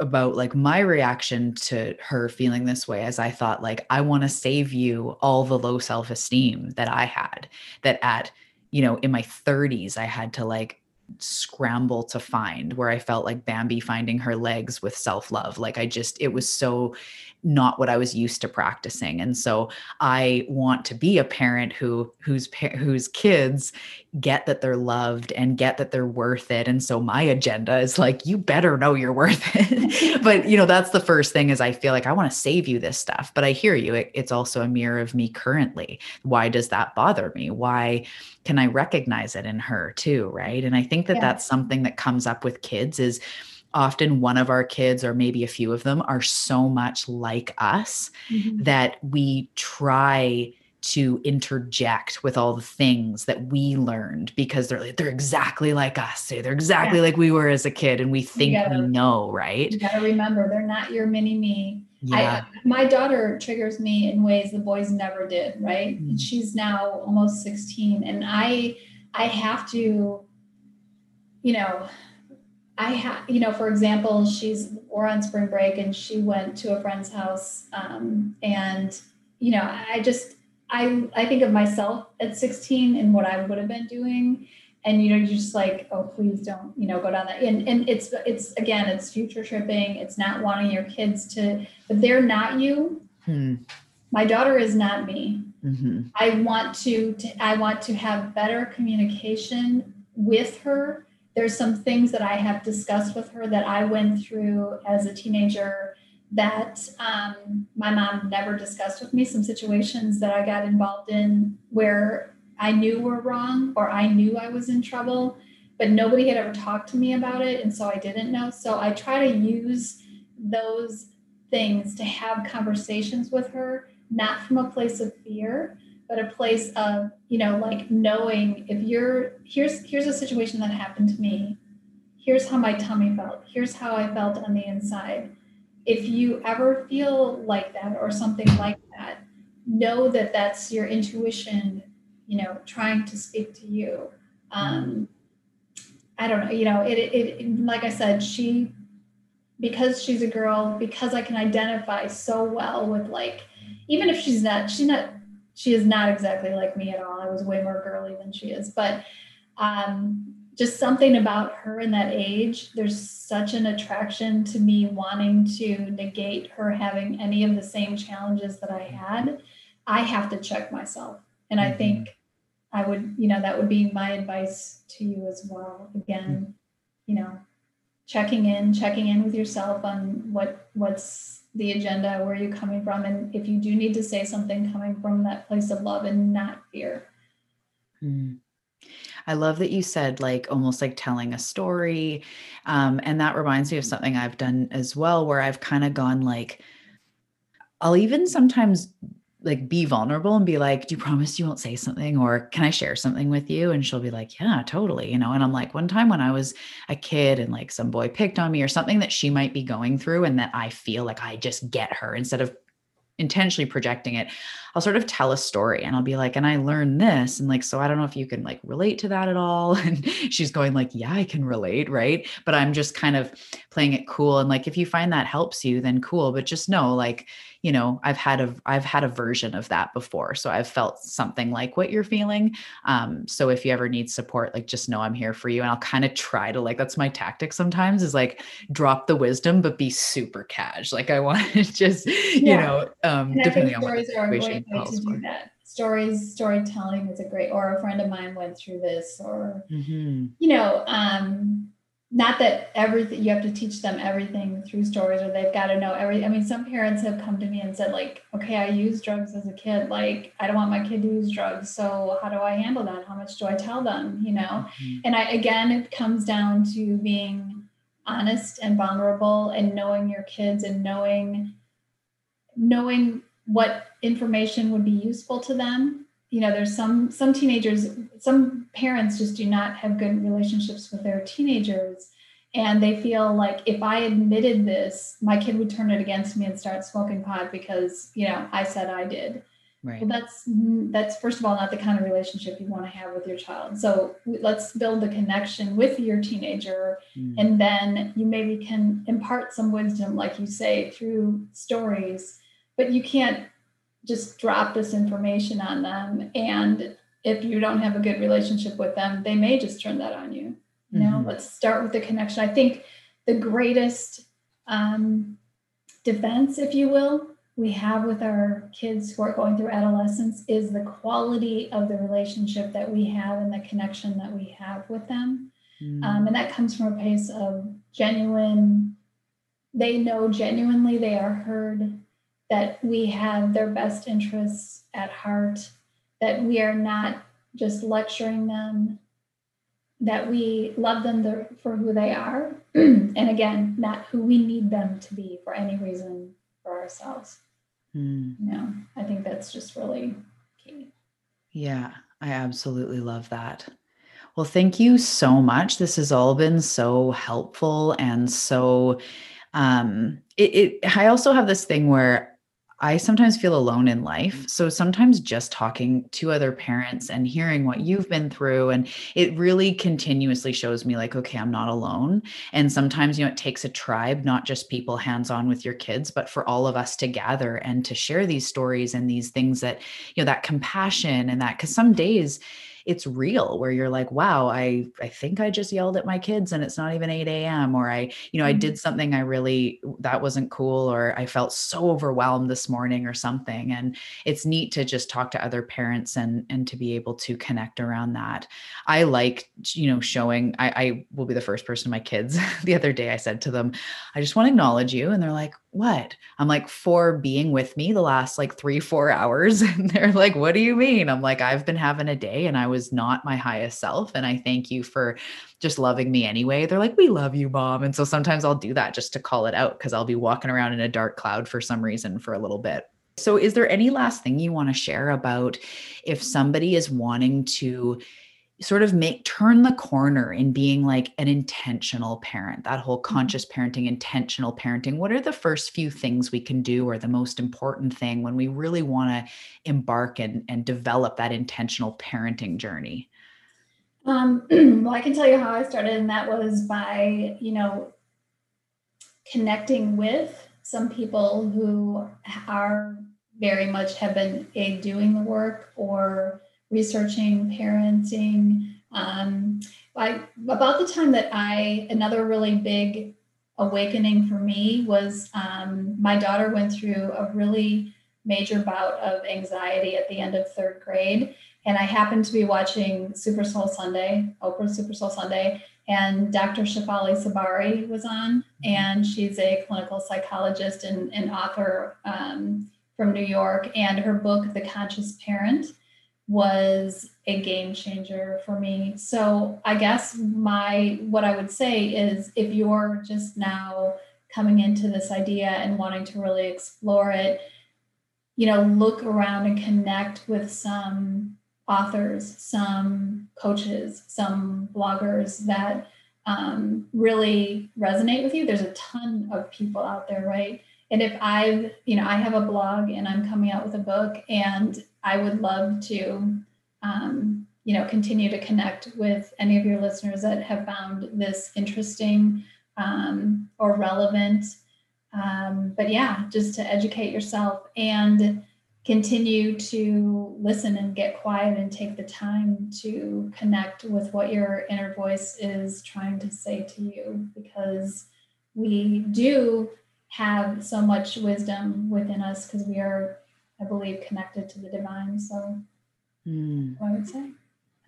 A: about like my reaction to her feeling this way as I thought like I want to save you all the low self-esteem that I had that at you know in my 30s I had to like scramble to find where I felt like Bambi finding her legs with self-love. Like I just it was so not what I was used to practicing. And so I want to be a parent who whose whose kids get that they're loved and get that they're worth it. And so my agenda is like you better know you're worth it. but you know that's the first thing is I feel like I want to save you this stuff. But I hear you. It, it's also a mirror of me currently. Why does that bother me? Why can I recognize it in her too, right? And I think that yeah. that's something that comes up with kids is often one of our kids or maybe a few of them are so much like us mm-hmm. that we try to interject with all the things that we learned because they're they're exactly like us they're exactly yeah. like we were as a kid and we think gotta, we know right
B: you gotta remember they're not your mini me yeah. I, my daughter triggers me in ways the boys never did right mm-hmm. she's now almost 16 and i i have to you know I have, you know, for example, she's we're on spring break and she went to a friend's house, um, and you know, I just I I think of myself at 16 and what I would have been doing, and you know, you're just like, oh, please don't, you know, go down that. And and it's it's again, it's future tripping. It's not wanting your kids to, but they're not you. Hmm. My daughter is not me. Mm-hmm. I want to, to I want to have better communication with her there's some things that I have discussed with her that I went through as a teenager that um, my mom never discussed with me. Some situations that I got involved in where I knew were wrong or I knew I was in trouble, but nobody had ever talked to me about it. And so I didn't know. So I try to use those things to have conversations with her, not from a place of fear, but a place of you know like knowing if you're here's here's a situation that happened to me. Here's how my tummy felt. Here's how i felt on the inside. If you ever feel like that or something like that know that that's your intuition you know trying to speak to you. Um i don't know you know it, it, it like i said she because she's a girl because i can identify so well with like even if she's not she's not she is not exactly like me at all. I was way more girly than she is, but um, just something about her in that age. There's such an attraction to me wanting to negate her having any of the same challenges that I had. I have to check myself. And I think I would, you know, that would be my advice to you as well. Again, you know, checking in, checking in with yourself on what what's the agenda, where you're you coming from, and if you do need to say something coming from that place of love and not fear.
A: Mm. I love that you said like almost like telling a story. Um, and that reminds me of something I've done as well, where I've kind of gone like, I'll even sometimes like be vulnerable and be like, Do you promise you won't say something? Or can I share something with you? And she'll be like, Yeah, totally. You know, and I'm like, one time when I was a kid and like some boy picked on me or something that she might be going through, and that I feel like I just get her instead of intentionally projecting it i'll sort of tell a story and i'll be like and i learned this and like so i don't know if you can like relate to that at all and she's going like yeah i can relate right but i'm just kind of playing it cool and like if you find that helps you then cool but just know like you know i've had a i've had a version of that before. So i've felt something like what you're feeling. Um so if you ever need support like just know i'm here for you. And i'll kind of try to like that's my tactic sometimes is like drop the wisdom but be super cash. Like i want to just yeah. you know um depending on what the situation
B: calls to do that. Stories storytelling is a great or a friend of mine went through this or mm-hmm. you know um not that everything you have to teach them everything through stories or they've got to know every i mean some parents have come to me and said like okay i used drugs as a kid like i don't want my kid to use drugs so how do i handle that? How much do i tell them? You know? Mm-hmm. and i again it comes down to being honest and vulnerable and knowing your kids and knowing knowing what information would be useful to them you know there's some some teenagers some parents just do not have good relationships with their teenagers. And they feel like if i admitted this my kid would turn it against me and start smoking pot because you know i said i did. Right. Well that's that's first of all not the kind of relationship you want to have with your child. So let's build the connection with your teenager. Mm. and then you maybe can impart some wisdom like you say through stories. But you can't just drop this information on them. And if you don't have a good relationship with them they may just turn that on you you know? Mm-hmm. let's start with the connection. I think the greatest um, defense if you will we have with our kids who are going through adolescence is the quality of the relationship that we have and the connection that we have with them. Mm-hmm. um, and that comes from a place of genuine they know genuinely they are heard that we have their best interests at heart, that we are not just lecturing them, that we love them for who they are, and again, not who we need them to be for any reason for ourselves. Mm. You know, I think that's just really key.
A: Yeah, I absolutely love that. Well, thank you so much. This has all been so helpful and so um it, it I also have this thing where I sometimes feel alone in life. So sometimes just talking to other parents and hearing what you've been through, and it really continuously shows me, like, okay, I'm not alone. And sometimes, you know, it takes a tribe, not just people hands on with your kids, but for all of us to gather and to share these stories and these things that, you know, that compassion and that, because some days, it's real where you're like, wow, I I think I just yelled at my kids and it's not even 8 a.m. Or I, you know, mm-hmm. I did something I really that wasn't cool, or I felt so overwhelmed this morning or something. And it's neat to just talk to other parents and and to be able to connect around that. I like, you know, showing I, I will be the first person to my kids. the other day I said to them, I just want to acknowledge you. And they're like, what? I'm like, for being with me the last like three, four hours. And they're like, what do you mean? I'm like, I've been having a day and I was not my highest self. And I thank you for just loving me anyway. They're like, we love you, mom. And so sometimes I'll do that just to call it out because I'll be walking around in a dark cloud for some reason for a little bit. So, is there any last thing you want to share about if somebody is wanting to sort of make turn the corner in being like an intentional parent that whole mm-hmm. conscious parenting intentional parenting what are the first few things we can do or the most important thing when we really want to embark and, and develop that intentional parenting journey
B: um, well i can tell you how i started and that was by you know connecting with some people who are very much have been a doing the work or researching parenting. Um, I about the time that I another really big awakening for me was um, my daughter went through a really major bout of anxiety at the end of third grade. And I happened to be watching Super Soul Sunday, Oprah Super Soul Sunday, and Dr. Shefali Tsabary was on, and she's a clinical psychologist and, and author um, from New York. And her book, The Conscious Parent, was a game changer for me. So I guess my what I would say is if you're just now coming into this idea and wanting to really explore it, you know, look around and connect with some authors, some coaches, some bloggers that um, really resonate with you. There's a ton of people out there, right? And if I've, you know, I have a blog and I'm coming out with a book, and I would love to, um, you know, continue to connect with any of your listeners that have found this interesting um, or relevant. Um, but yeah, just to educate yourself and continue to listen and get quiet and take the time to connect with what your inner voice is trying to say to you because we do have so much wisdom within us because we are i believe connected to the divine so mm. i would say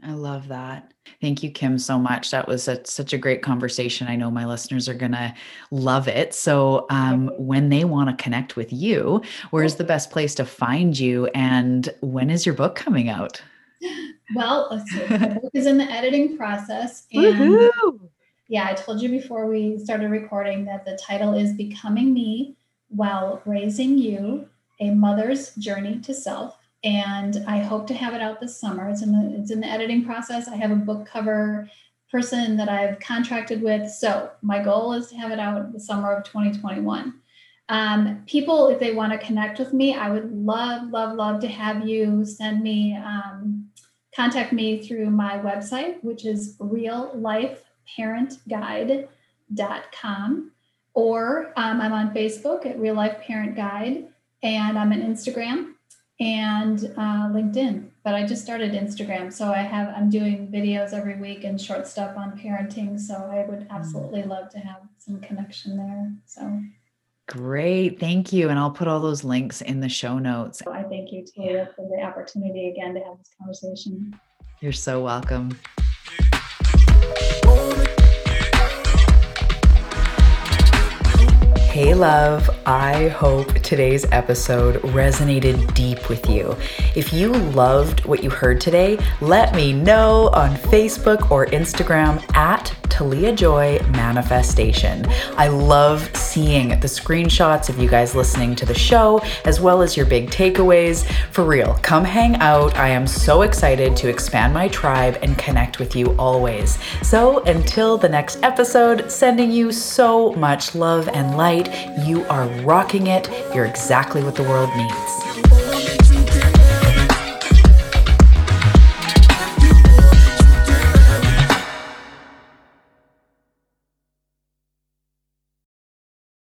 A: I love that. Thank you, Kim, so much. That was a, such a great conversation. I know my listeners are going to love it. So, um, when they want to connect with you, where's the best place to find you? And when is your book coming out?
B: Well, the book is in the editing process. And Woo-hoo! Yeah, I told you before we started recording that the title is Becoming Me While Raising You A Mother's Journey to Self and I hope to have it out this summer. It's in the it's in the editing process. I have a book cover person that I've contracted with. So my goal is to have it out the summer of 2021. Um, people, if they want to connect with me, I would love, love, love to have you send me, um, contact me through my website, which is reallifeparentguide.com. Or um, I'm on Facebook at Real Life Parent Guide, and I'm on Instagram and uh, LinkedIn. But I just started Instagram, so I have I'm doing videos every week and short stuff on parenting. So I would mm. absolutely love to have some connection there. So
A: great, thank you, and I'll put all those links in the show notes.
B: I thank you, Talia, for the opportunity again to have this conversation.
A: You're so welcome. Hey, love. I hope today's episode resonated deep with you. If you loved what you heard today, let me know on Facebook or Instagram at Talia Joy Manifestation. I love seeing the screenshots of you guys listening to the show, as well as your big takeaways. For real, come hang out. I am so excited to expand my tribe and connect with you always. So until the next episode, sending you so much love and light. You are rocking it. You're exactly what the world needs.